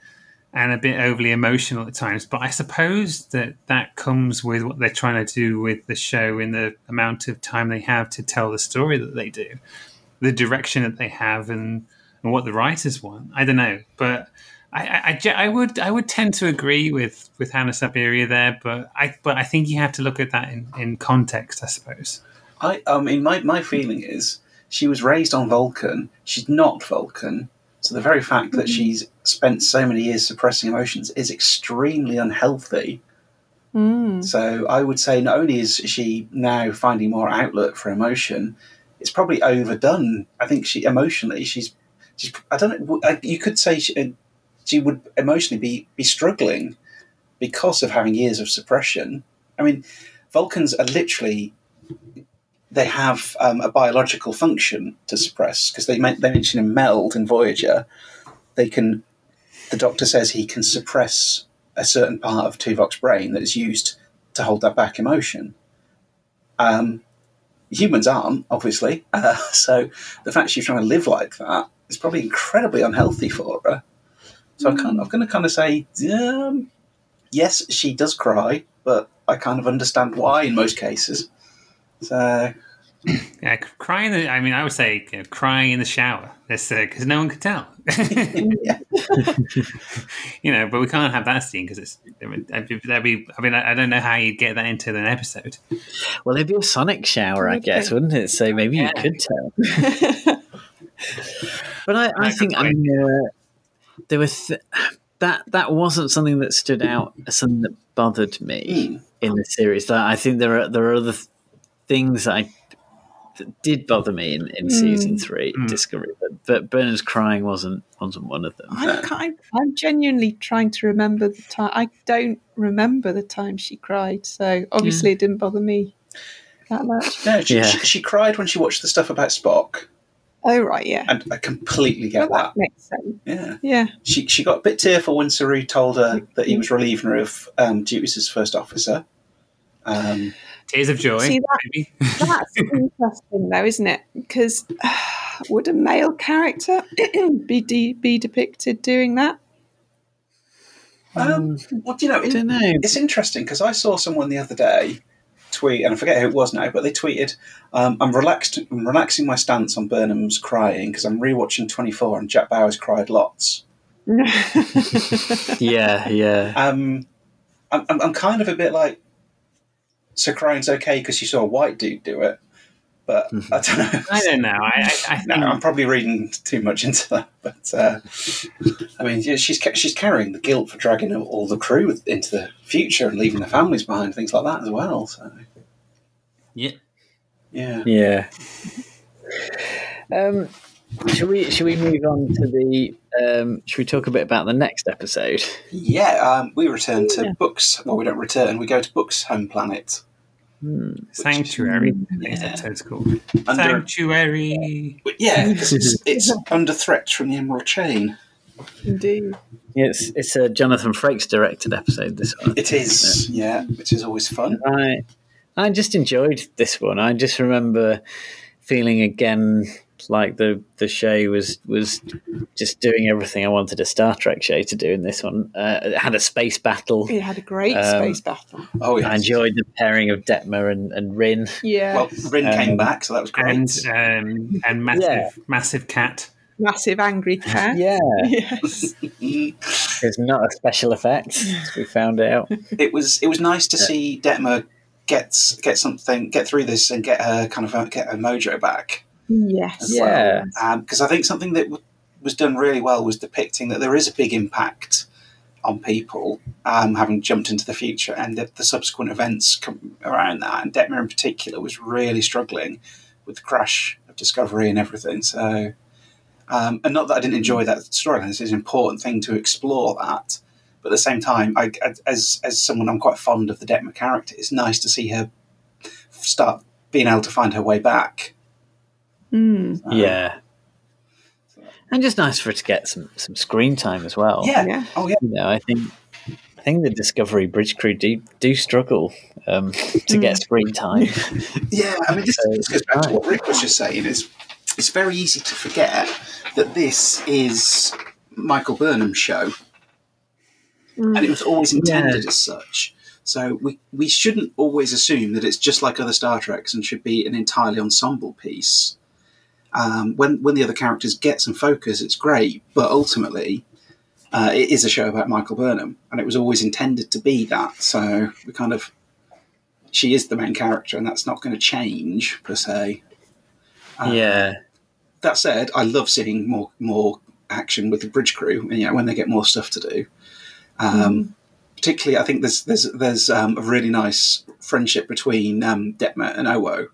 and a bit overly emotional at times. But I suppose that that comes with what they're trying to do with the show in the amount of time they have to tell the story that they do, the direction that they have, and, and what the writers want. I don't know, but. I, I, I would I would tend to agree with with Hannah Sabiria there, but I but I think you have to look at that in, in context, I suppose. I, I mean, my, my feeling is she was raised on Vulcan. She's not Vulcan. So the very fact that she's spent so many years suppressing emotions is extremely unhealthy. Mm. So I would say not only is she now finding more outlet for emotion, it's probably overdone. I think she emotionally she's she's I don't know. You could say she, uh, she would emotionally be be struggling because of having years of suppression. I mean, Vulcans are literally they have um, a biological function to suppress because they they mention in Meld in Voyager they can the doctor says he can suppress a certain part of Tuvok's brain that is used to hold that back emotion. Um, humans aren't obviously, uh, so the fact she's trying to live like that is probably incredibly unhealthy for her. So I can't, I'm going to kind of say, um, yes, she does cry, but I kind of understand why in most cases. So Yeah, crying. In the, I mean, I would say you know, crying in the shower. That's because no one could tell. you know, but we can't have that scene because it's that'd be. I mean, I, I don't know how you'd get that into an episode. Well, it'd be a sonic shower, I guess, wouldn't it? So maybe you could tell. but I, I think I mean, uh, there was th- that that wasn't something that stood out as something that bothered me in the series. That I think there are there are other things that I that did bother me in, in season Mm. three Discovery, but, but Burnham's crying wasn't wasn't one of them. I'm, kind, I'm genuinely trying to remember the time. I don't remember the time she cried, so obviously it didn't bother me that much. no, she, she, she cried when she watched the stuff about Spock, Oh right, yeah, and I completely get well, that. that makes sense. Yeah. Yeah, She she got a bit tearful when Saru told her that he was relieving her of um, duties as first officer. Um, Tears of joy. See, that- maybe. that's interesting though, isn't it? Because would a male character be de- be depicted doing that? Um, well, do you know, it- it's interesting because I saw someone the other day tweet, and I forget who it was now, but they tweeted, um, "I'm relaxed, I'm relaxing my stance on Burnham's crying because I'm rewatching 24, and Jack Bauer's cried lots." yeah, yeah. Um, I'm, I'm, I'm kind of a bit like, so crying's okay because you saw a white dude do it, but I don't know. I don't know. I, I, I no, I'm probably reading too much into that. But uh, I mean, yeah, she's she's carrying the guilt for dragging all- all the crew into the future and leaving the families behind, things like that as well. So yeah, yeah, Yeah. Um, should we should we move on to the? Um, should we talk a bit about the next episode? yeah. Um, we return to books, Well, we don't return. We go to Book's home planet. Hmm. Sanctuary. Next episode's called Under- Sanctuary. Yeah, because it's, it's under threat from the Emerald Chain. Indeed. It's it's a Jonathan Frakes directed episode. This one. It is, yeah, which is always fun. I I just enjoyed this one. I just remember feeling again like the the show was was just doing everything I wanted a Star Trek show to do in this one. Uh, it had a space battle. It had a great Um, space battle. Oh, I enjoyed the pairing of Detmer and, and Ryn. Yeah, Well, Ryn came Um, back, so that was great. And um, and massive Yeah. massive cat. massive angry cat. Yeah. Yes. It's not a special effect, as we found out. it was it was nice to see Detmer get get something get through this and get her kind of get her mojo back. Yes. as Yeah. well. Because I think something that w- was done really well was depicting that there is a big impact on people um, having jumped into the future and that the subsequent events come around that. And Detmer in particular was really struggling with the crash of Discovery and everything. So, um, and not that I didn't enjoy that storyline, it's an important thing to explore that. But at the same time, I, as as someone I'm quite fond of the Detmer character, it's nice to see her start being able to find her way back. Mm. Yeah. And just nice for it to get some, some screen time as well. Yeah. yeah. Oh yeah. You know, I think I think the Discovery Bridge crew do do struggle um, to get screen time. Yeah, I mean, this, this goes back to what Rick was just saying. Is it's very easy to forget that this is Michael Burnham's show. and it was always Yeah. intended as such. So we we shouldn't always assume that it's just like other Star Treks and should be an entirely ensemble piece. Um, when when the other characters get some focus, it's great, but ultimately, uh, it is a show about Michael Burnham, and it was always intended to be that. So we kind of she is the main character, and that's not going to change per se. Uh, yeah. That said, I love seeing more more action with the bridge crew, and you know when they get more stuff to do. Um, Particularly, I think there's there's there's um, a really nice friendship between um, Detmer and Owo,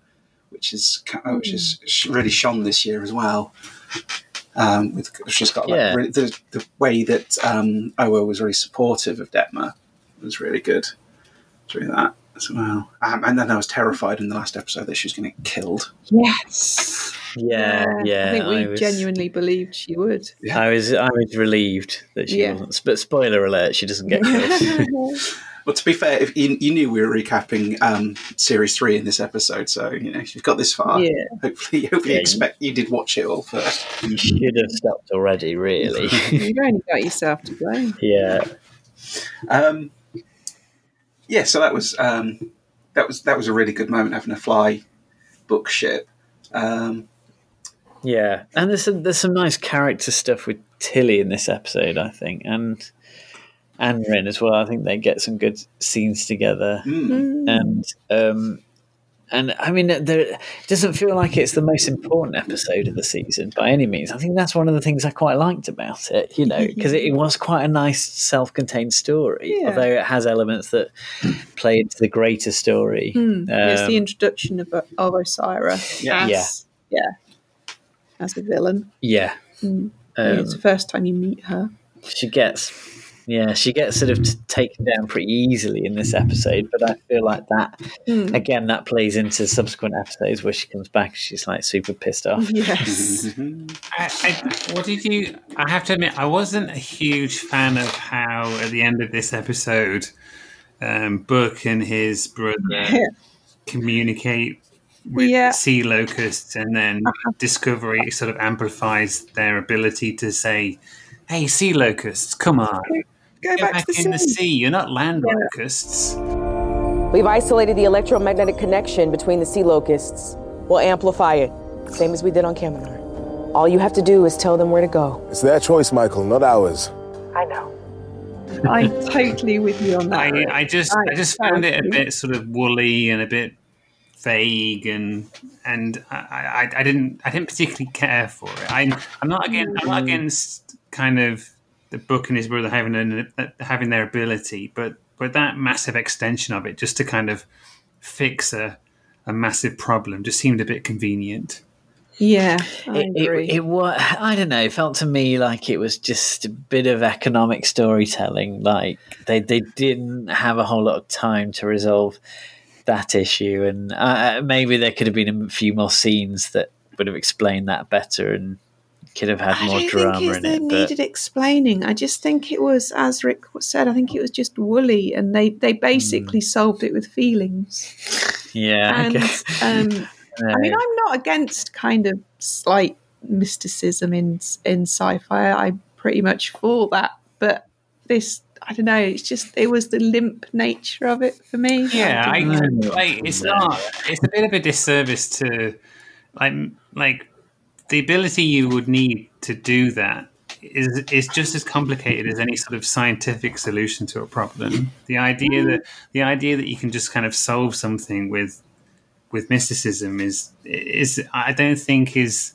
which is which is really shone this year as well. Um, with she's got like, Yeah. really, the the way that um, Owo was really supportive of Detmer was really good through that as well. Um, and then I was terrified in the last episode that she was going to get killed. Yes. Yeah, yeah. I think we was, genuinely believed she would. I was, I was relieved that she Yeah. wasn't. But spoiler alert, she doesn't get killed. Well, to be fair, if you, you knew we were recapping um, series three in this episode, so you know if you've got this far. Yeah. Hopefully, hopefully, Yeah, you expect you did watch it all first. you should have stopped already. Really. You've only got yourself to blame. yeah. Um, yeah, so that was um, that was that was a really good moment having a fly book ship. Um, Yeah, and there's some, there's some nice character stuff with Tilly in this episode, I think, and and Ryn as well. I think they get some good scenes together, and um, and I mean, there it doesn't feel like it's the most important episode of the season by any means. I think that's one of the things I quite liked about it, you know, because it, it was quite a nice self-contained story, Yeah. although it has elements that play into the greater story. Hmm. it's the Um, introduction of, of Osyraa. Yeah. As, yeah. As a villain. yeah. Mm. Um, it's the first time you meet her. she gets yeah she gets sort of taken down pretty easily in this episode but i feel like that Mm. again that plays into subsequent episodes where she comes back she's like super pissed off Yes. I, I, what did you? I have to admit, I wasn't a huge fan of how at the end of this episode, um, Book and his brother communicate with Yeah. sea locusts, and then Discovery sort of amplifies their ability to say, "Hey, sea locusts, come on, go back, to the in the sea." sea. You're not land locusts." We've isolated the electromagnetic connection between the sea locusts. We'll amplify it, same as we did on Kaminar. All you have to do is tell them where to go. It's their choice, Michael, not ours. I know. I'm totally with you on that. I, I just I just found it a bit sort of woolly and a bit vague and and I, I, I didn't I didn't particularly care for it. I'm I'm not against I'm not mm. against kind of the book and his brother having an, having their ability, but but that massive extension of it just to kind of fix a a massive problem just seemed a bit convenient. Yeah, I it, it, it was i don't know it felt to me like it was just a bit of economic storytelling like they, they didn't have a whole lot of time to resolve that issue and uh, maybe there could have been a few more scenes that would have explained that better and could have had I more drama think in it it but needed explaining. I just think it was, as Rick said, I think it was just woolly, and they they basically solved it with feelings. yeah I and guess. um, I mean, I'm not against kind of slight mysticism in in sci-fi. I'm pretty much for that, but this. I don't know. It's just it was the limp nature of it for me. Yeah, I, didn't- like it's not. It's a bit of a disservice to like like the ability you would need to do that is is just as complicated as any sort of scientific solution to a problem. The idea that the idea that you can just kind of solve something with with mysticism is is I don't think is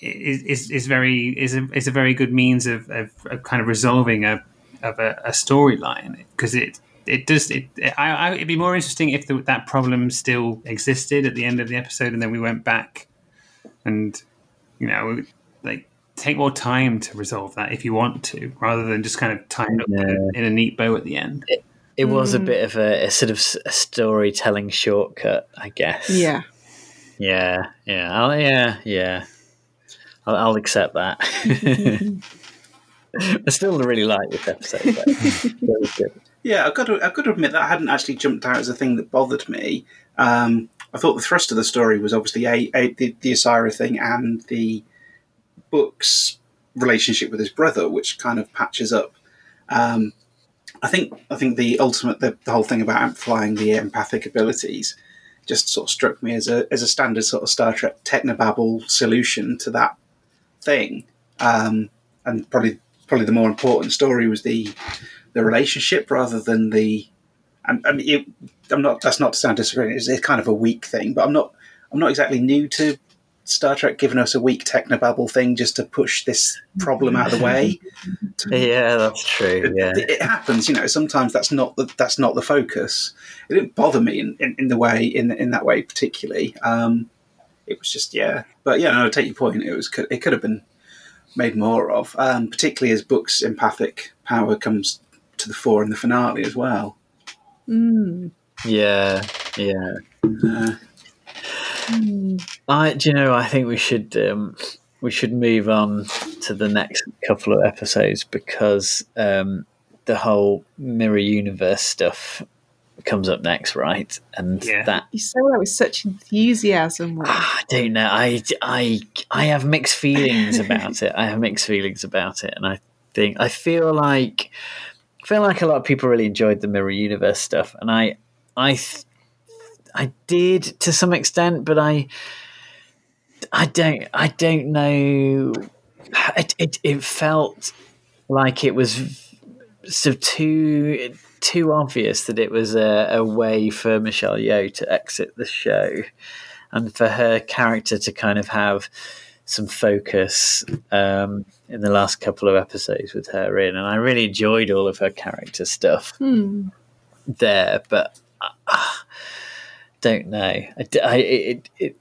is is, very is a, is a very good means of, of, of kind of resolving a of a, a storyline because it it does it, I, I, it'd be more interesting if the, that problem still existed at the end of the episode and then we went back and you know like take more time to resolve that if you want to rather than just kind of tie it up in, a, in a neat bow at the end it was a Mm. bit of a, a sort of s- a storytelling shortcut i guess Yeah. yeah yeah I'll, yeah yeah I'll, I'll accept that i still really like this episode though. Good. Yeah, I've got to I've got to admit that I hadn't actually jumped out as a thing that bothered me. Um, I thought the thrust of the story was obviously a, a the, the Osyraa thing and the book's relationship with his brother, which kind of patches up. Um, I think I think the ultimate the, the whole thing about amplifying the empathic abilities just sort of struck me as a as a standard sort of Star Trek technobabble solution to that thing. Um, and probably probably the more important story was the the relationship rather than the. I mean, it, I'm not. That's not to sound disagreeing. It's, it's kind of a weak thing, but I'm not. I'm not exactly new to Star Trek giving us a weak technobabble thing just to push this problem out of the way. yeah, that's true. Yeah, it, it happens. You know, sometimes that's not the that's not the focus. It didn't bother me in, in, in the way in in that way particularly. Um, it was just yeah, but yeah, no, I take your point. It was it could have been made more of, um, particularly as Book's empathic power comes to the fore in the finale as well. Mm. yeah, yeah. Uh, I, do you know? I think we should um, we should move on to the next couple of episodes because um, the whole mirror universe stuff comes up next, right? And Yeah. that You say that with such enthusiasm. Will. I don't know. I, I, I have mixed feelings about it. I have mixed feelings about it, and I think I feel like I feel like a lot of people really enjoyed the mirror universe stuff, and I, I, I did to some extent, but I, I don't, I don't know. It, it, it felt like it was so too too obvious that it was a, a way for Michelle Yeoh to exit the show, and for her character to kind of have some focus um, in the last couple of episodes with her in, and I really enjoyed all of her character stuff Hmm. there, but uh, don't know. I, d- I- it, it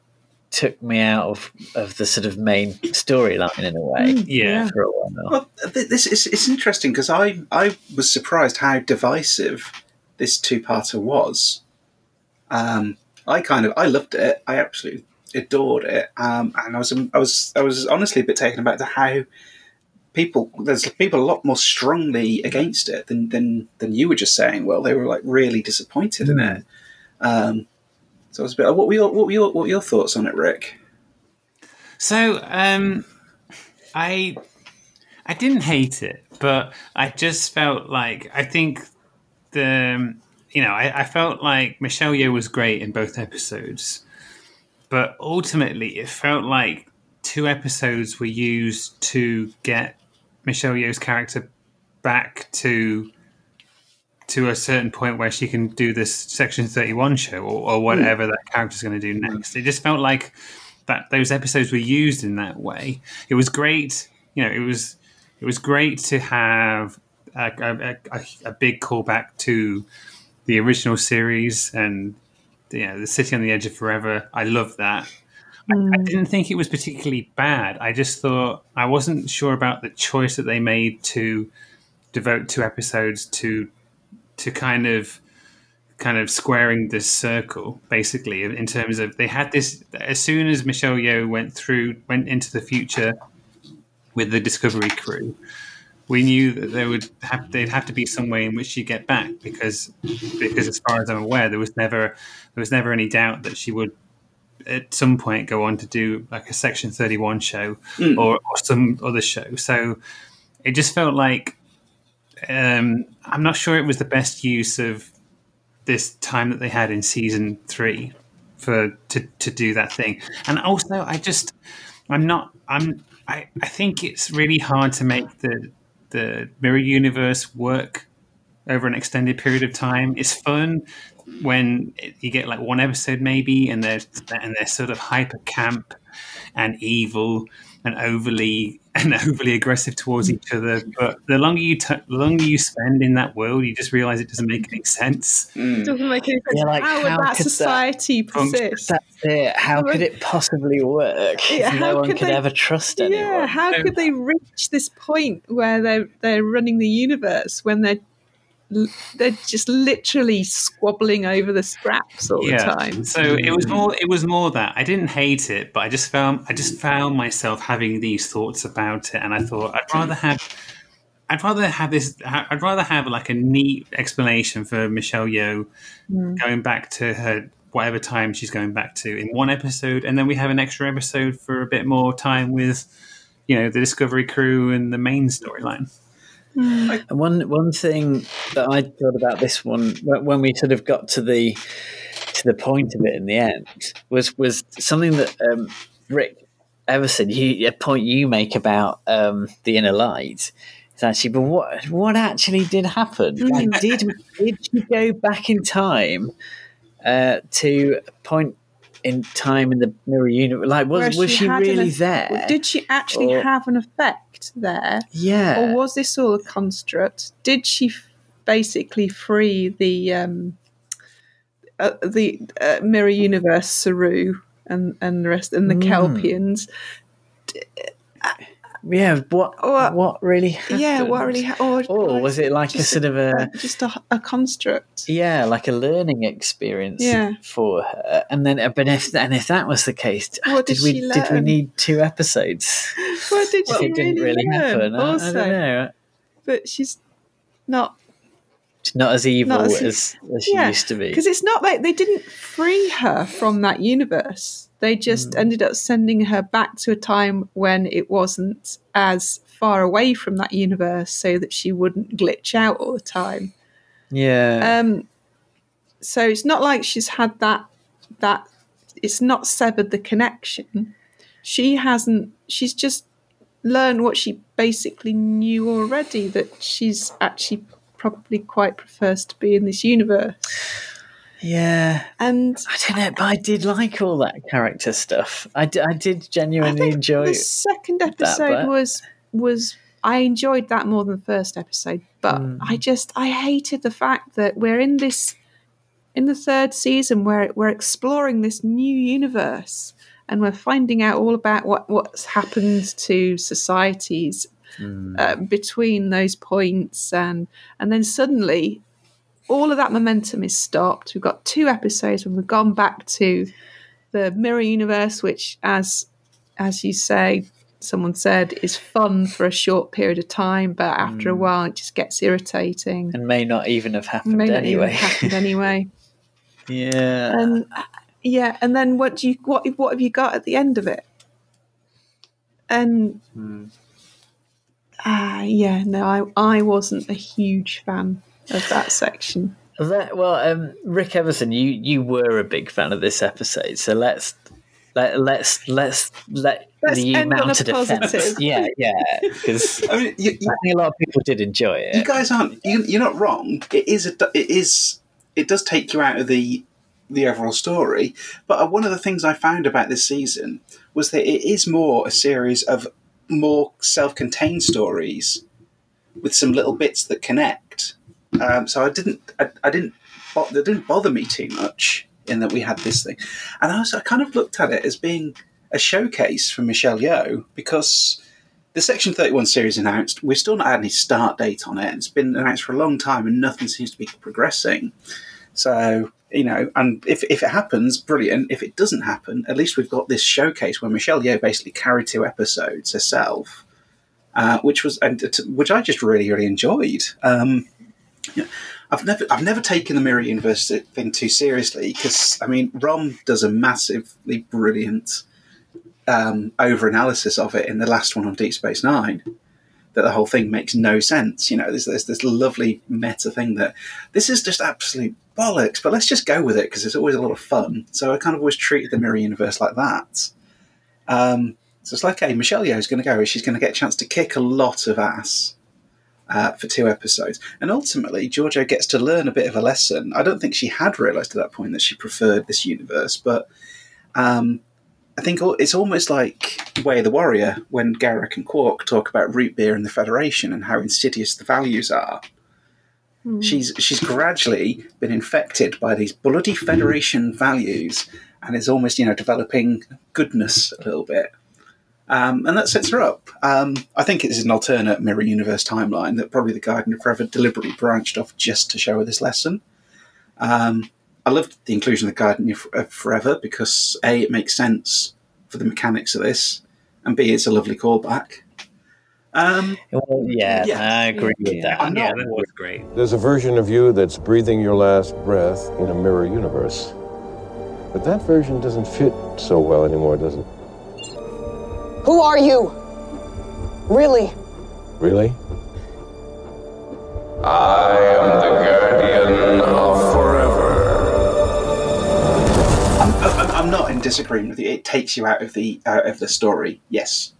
took me out of, of the sort of main storyline in a way. Mm, yeah. for a while. Well, this is it's interesting because I I was surprised how divisive this two parter was. Um, I kind of I loved it. I absolutely adored it, um, and I was I was I was honestly a bit taken aback to how people there's people a lot more strongly against it than than than you were just saying. Well, they were like really disappointed in it. Um, so I was a bit. What were your what were your what were your thoughts on it, Rick? So, um, I I didn't hate it, but I just felt like I think the you know I, I felt like Michelle Yeoh was great in both episodes, but ultimately it felt like two episodes were used to get Michelle Yeoh's character back to to a certain point where she can do this Section Thirty One show or, or whatever that character's going to do next. It just felt like that those episodes were used in that way. It was great, you know. It was it was great to have a, a, a, a big callback to the original series and you know the City on the Edge of Forever. I love that. I, I hmm. didn't think it was particularly bad. I just thought I wasn't sure about the choice that they made to devote two episodes to to kind of kind of squaring this circle basically in in terms of they had this as soon as Michelle Yeoh went through went into the future with the Discovery crew we knew that there would have they'd have to be some way in which she get back because because as far as I'm aware there was never there was never any doubt that she would at some point go on to do like a section 31 show Mm. or, or some other show so it just felt like um, I'm not sure it was the best use of this time that they had in season three for to, to do that thing. And also, I just I'm not I'm I, I think it's really hard to make the the mirror universe work over an extended period of time. It's fun when you get like one episode maybe, and they're and they're sort of hyper camp and evil and overly and overly aggressive towards each other. But the longer you t- the longer you spend in that world, you just realize it doesn't make any sense. Mm. Doesn't make any sense. Yeah, like, how would that could that society persist? That's it. How could it possibly work? Yeah, how no one could could they- ever trust anyone. Yeah, how could they reach this point where they're they're running the universe when they're l- they're just literally squabbling over the scraps all the time? So it was more it was more that I didn't hate it, but I just found I just found myself having these thoughts about it, and I thought I'd rather have I'd rather have this I'd rather have like a neat explanation for Michelle Yeoh Mm. going back to her whatever time she's going back to in one episode, and then we have an extra episode for a bit more time with you know the Discovery crew and the main storyline. And one one thing that I thought about this one when we sort of got to the to the point of it in the end was was something that um, Rick Everson, you, a point you make about um, the inner light. is actually, but what what actually did happen? Like, did did she go back in time uh, to a point in time in the mirror universe? Like, was Where was she, an really there? Did she actually Or- have an effect there? Yeah. Or was this all a construct? Did she f- basically free the um, uh, the uh, mirror universe Saru and and the rest and the Mm. Kelpians? Yeah, what what really happened? Yeah, what really ha- or, Or was it like a sort of a just a, a construct? yeah, like a learning experience Yeah. for her? And then, uh, but if and if that was the case, What did, did we she did we need two episodes? What did she it didn't really learn? happen. I- I don't know. But she's not She's not as evil Not as, as- as, she used to be. Because it's not like they didn't free her from that universe. They just Hmm. ended up sending her back to a time when it wasn't as far away from that universe so that she wouldn't glitch out all the time. yeah. Um, so it's not like she's had that that it's not severed the connection. She hasn't. She's just learned what she basically knew already. That she's actually probably quite prefers to be in this universe. Yeah. And I don't know, but I did like all that character stuff. I, d- I did genuinely enjoy it. the second that episode bit. was was I enjoyed that more than the first episode, but Hmm. I just I hated the fact that we're in this in the third season where we're exploring this new universe and we're finding out all about what what's happened to societies uh, between those points and and then suddenly all of that momentum is stopped. We've got two episodes when we've gone back to the mirror universe which as as you say someone said is fun for a short period of time but after a while it just gets irritating. And may not even have happened may not anyway. happened anyway. Yeah. and uh, yeah and then what do you what what have you got at the end of it? And ah yeah no i i wasn't a huge fan of that section That, well, um, Rick Everson, you you were a big fan of this episode, so let's let let's let's let Let's you mount a a defense. Yeah, yeah, because I mean, you, I think a lot of people did enjoy it. you guys aren't you, you're not wrong it is a, it is it does take you out of the the overall story but uh, one of the things i found about this season was that it is more a series of more self-contained stories with some little bits that connect um, so i didn't I, I didn't that didn't bother me too much in that we had this thing and i was i kind of looked at it as being a showcase for michelle yeoh because the Section 31 series announced. We've still not had any start date on it. It's been announced for a long time and nothing seems to be progressing. So, you know, and if, if it happens, brilliant. If it doesn't happen, at least we've got this showcase where Michelle Yeoh basically carried two episodes herself, uh, which was and which I just really really enjoyed. Um, know, I've never I've never taken the Mirror Universe thing too seriously because I mean Rom does a massively brilliant um, over analysis of it in the last one on Deep Space Nine. That the whole thing makes no sense. You know, there's, there's this lovely meta thing that this is just absolute bollocks, but let's just go with it because it's always a lot of fun. So I kind of always treated the Mirror Universe like that. Um, so it's like, hey, Michelle Yeoh is going to go. She's going to get a chance to kick a lot of ass uh, for two episodes. And ultimately, Georgiou gets to learn a bit of a lesson. I don't think she had realised at that point that she preferred this universe, but um, I think it's almost like Way of the Warrior when Garak and Quark talk about root beer and the Federation and how insidious the values are. She's she's gradually been infected by these bloody Federation values and is almost you know developing goodness a little bit. Um, and that sets her up. Um, I think it's an alternate mirror universe timeline that probably the Guardian of Forever deliberately branched off just to show her this lesson. Um, I loved the inclusion of the Guardian of of Forever because A, it makes sense for the mechanics of this, and B, it's a lovely callback. Um, Well, yeah, Yeah. I agree with that. I'm Yeah, not that was great. There's a version of you that's breathing your last breath in a mirror universe. But that version doesn't fit so well anymore, does it? Who are you? Really? Really? I am the guardian of forever. I'm, I'm, I'm not in disagreement with you. It takes you out of the out of the story, yes.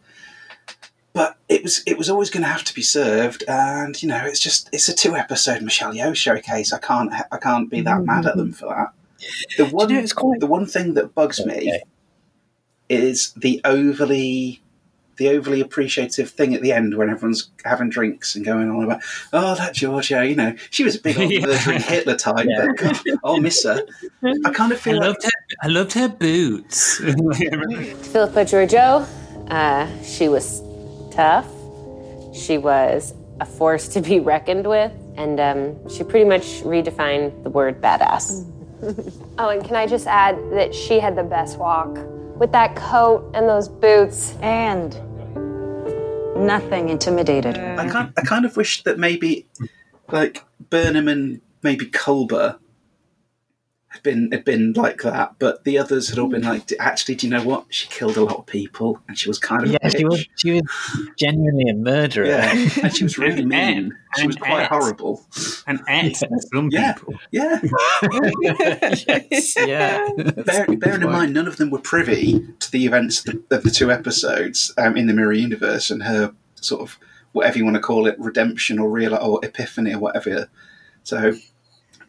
But it was it was always going to have to be served, and you know it's just it's a two episode Michelle Yeoh showcase. I can't I can't be that mad at them for that. The one the one thing that bugs me is the overly the overly appreciative thing at the end when everyone's having drinks and going on about oh that Georgiou you know she was a big old Yeah. murdering Hitler type but God, I'll miss her. I kind of I feel like loved her. I loved her boots. Philippa Georgiou, uh, she was tough. She was a force to be reckoned with, and um, she pretty much redefined the word badass. Oh, and can I just add that she had the best walk with that coat and those boots. And nothing intimidated. I kind I kind of wish that maybe like Burnham and maybe Culber had been had been like that, but the others had all been like, actually, do you know what? She killed a lot of people, and she was kind of Yeah, a she was she was genuinely a murderer. Yeah, and she was really And mean. Ed. She was quite Ed. horrible. and Ed, some Yeah. people. Yeah. yes, yeah. Bear, bearing in mind, none of them were privy to the events of the, of the two episodes um, in the Mirror Universe and her sort of whatever you want to call it, redemption or real or epiphany or whatever. So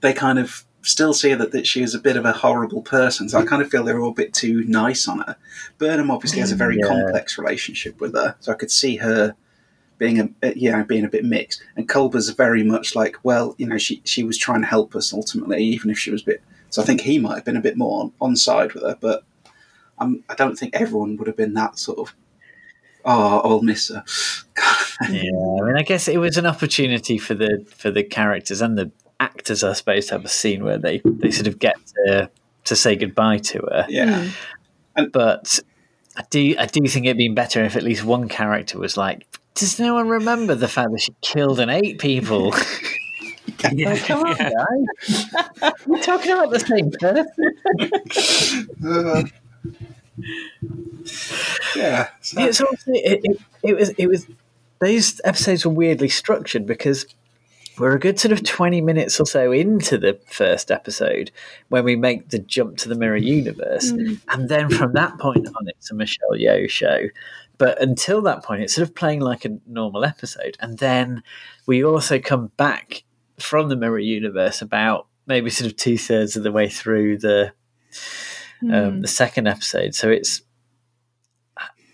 they kind of still see that, that she is a bit of a horrible person. So I kind of feel they're all a bit too nice on her. Burnham obviously has a very Yeah. complex relationship with her, so I could see her being a know being a bit mixed. And Culber's very much like, well, you know, she she was trying to help us ultimately, even if she was a bit. So I think he might have been a bit more on, on side with her, but I'm, I don't think everyone would have been that sort of. Oh, I'll miss her. yeah, I mean, I guess it was an opportunity for the for the characters and the actors, I suppose, to have a scene where they they sort of get to to say goodbye to her. Yeah. but I do I do think it'd been better if at least one character was like, does no one remember the fact that she killed and ate people? Like, come on, guys. We're talking about the same person. Uh, yeah. so- It's also it, it, it was it was those episodes were weirdly structured because we're a good sort of twenty minutes or so into the first episode when we make the jump to the mirror universe, and then from that point on, it's a Michelle Yeoh show. But until that point, it's sort of playing like a normal episode, and then we also come back from the mirror universe about maybe sort of two thirds of the way through the um, Hmm. the second episode. So it's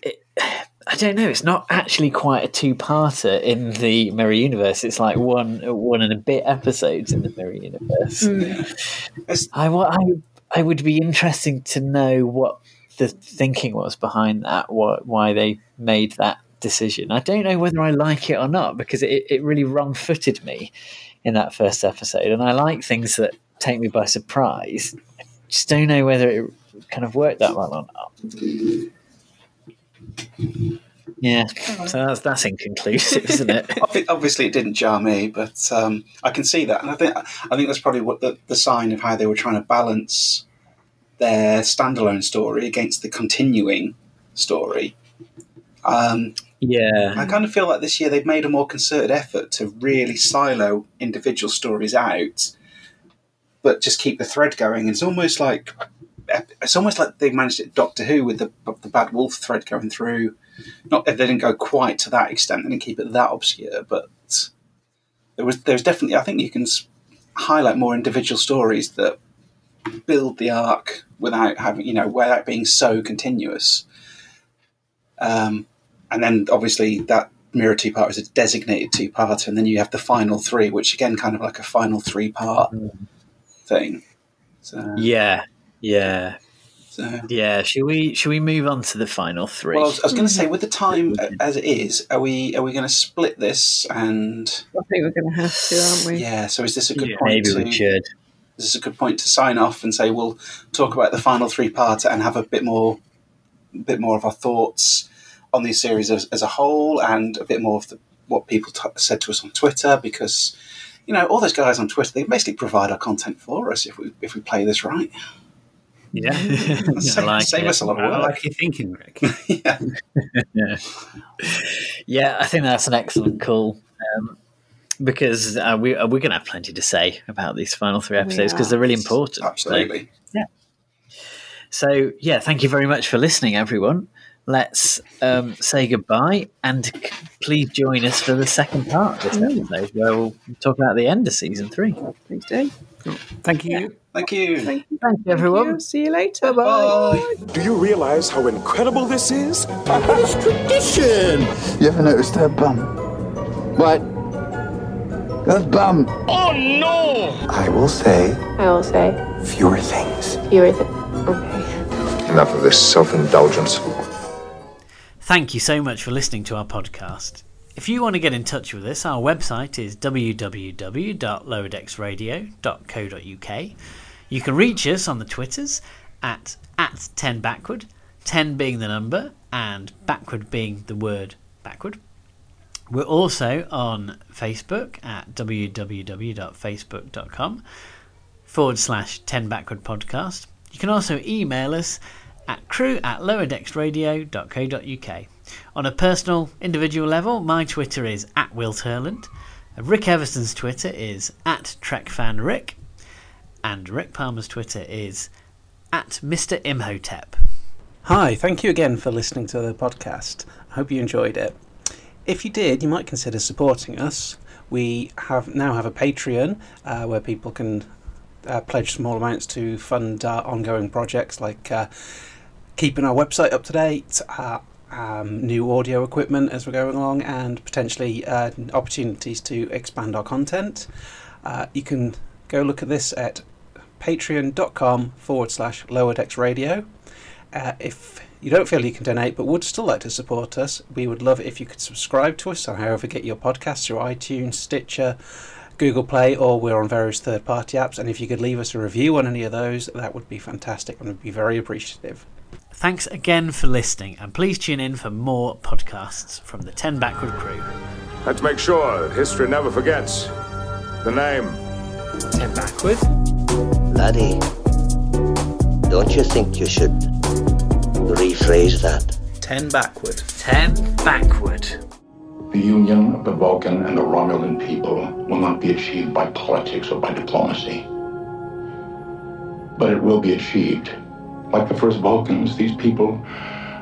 it, I don't know. It's not actually quite a two-parter in the Mirror Universe. It's like one one and a bit episodes in the Mirror Universe. Mm. I, I I would be interesting to know what the thinking was behind that. What why they made that decision. I don't know whether I like it or not because it, it really wrong-footed me in that first episode, and I like things that take me by surprise. I just don't know whether it kind of worked that well or not. Yeah, so that's that's inconclusive, isn't it? Obviously, it didn't jar me, but um, I can see that, and I think I think that's probably what the, the sign of how they were trying to balance their standalone story against the continuing story. Um, yeah, I kind of feel like this year they've made a more concerted effort to really silo individual stories out, but just keep the thread going. It's almost like it's almost like they managed it Doctor Who with the the Bad Wolf thread going through. Not they didn't go quite to that extent. They didn't keep it that obscure, but there was there was definitely. I think you can highlight more individual stories that build the arc without having you know without being so continuous. Um, and then obviously that mirror two part is a designated two part, and then you have the final three, which again kind of like a final three part thing. So Yeah, yeah, So- yeah. Should we should we move on to the final three? Well, I was, I was going to say, with the time uh, as it is, are we are we going to split this? And I think we're going to have to, aren't we? yeah, so is this a good Yeah, point? maybe to, we should. Is this a good point to sign off and say we'll talk about the final three parts and have a bit more, bit more of our thoughts on these series as, as a whole, and a bit more of the, what people t- said to us on Twitter because. You know, all those guys on Twitter, they basically provide our content for us if we if we play this right. Yeah, Save, like save it. us a lot of work. I like your thinking, Rick. yeah. yeah, I think that's an excellent call. Um, because uh, we uh, we're going to have plenty to say about these final three episodes because they're really important. So, Absolutely. yeah. So yeah, thank you very much for listening, everyone. Let's um, say goodbye and c- please join us for the second part of this episode where we'll talk about the end of season three. Please do. Thank you. Thank you. Thank you, Thank you, everyone. See you later. Bye. Do you realize how incredible this is? It's tradition. You ever noticed that bum? What? Her bum. Oh no! I will say I will say fewer things. fewer th- Okay. Enough of this self indulgence. Thank you so much for listening to our podcast. If you want to get in touch with us, our website is www.lowerdecksradio.co.uk. You can reach us on the Twitters at, at 10 backward, 10 being the number and backward being the word backward. We're also on Facebook at www.facebook.com forward slash 10 backward podcast. You can also email us at crew at lowerdecksradio.co.uk. On a personal, individual level, my Twitter is at Will Turland. Rick Everson's Twitter is at TrekFanRick. And Rick Palmer's Twitter is at Mr. Imhotep. Hi, thank you again for listening to the podcast. I hope you enjoyed it. If you did, you might consider supporting us. We have now have a Patreon uh, where people can uh, pledge small amounts to fund our ongoing projects like uh, keeping our website up to date, uh, um, new audio equipment as we're going along, and potentially uh, opportunities to expand our content. Uh, you can go look at this at patreon.com forward slash lower decks radio. Uh, if you don't feel you can donate but would still like to support us, we would love it if you could subscribe to us on however get your podcast through iTunes, Stitcher, Google Play, or we're on various third party apps. And if you could leave us a review on any of those, that would be fantastic and we'd be very appreciative. Thanks again for listening, and please tune in for more podcasts from the 10 Backward crew. Let's make sure that history never forgets the name. 10 Backward? Laddie, don't you think you should rephrase that? 10 Backward. 10 Backward. The union of the Vulcan and the Romulan people will not be achieved by politics or by diplomacy. But it will be achieved. Like the first Vulcans, these people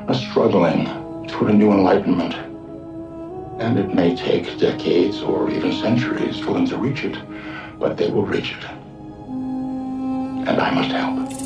are struggling toward a new enlightenment. And it may take decades or even centuries for them to reach it, but they will reach it. And I must help.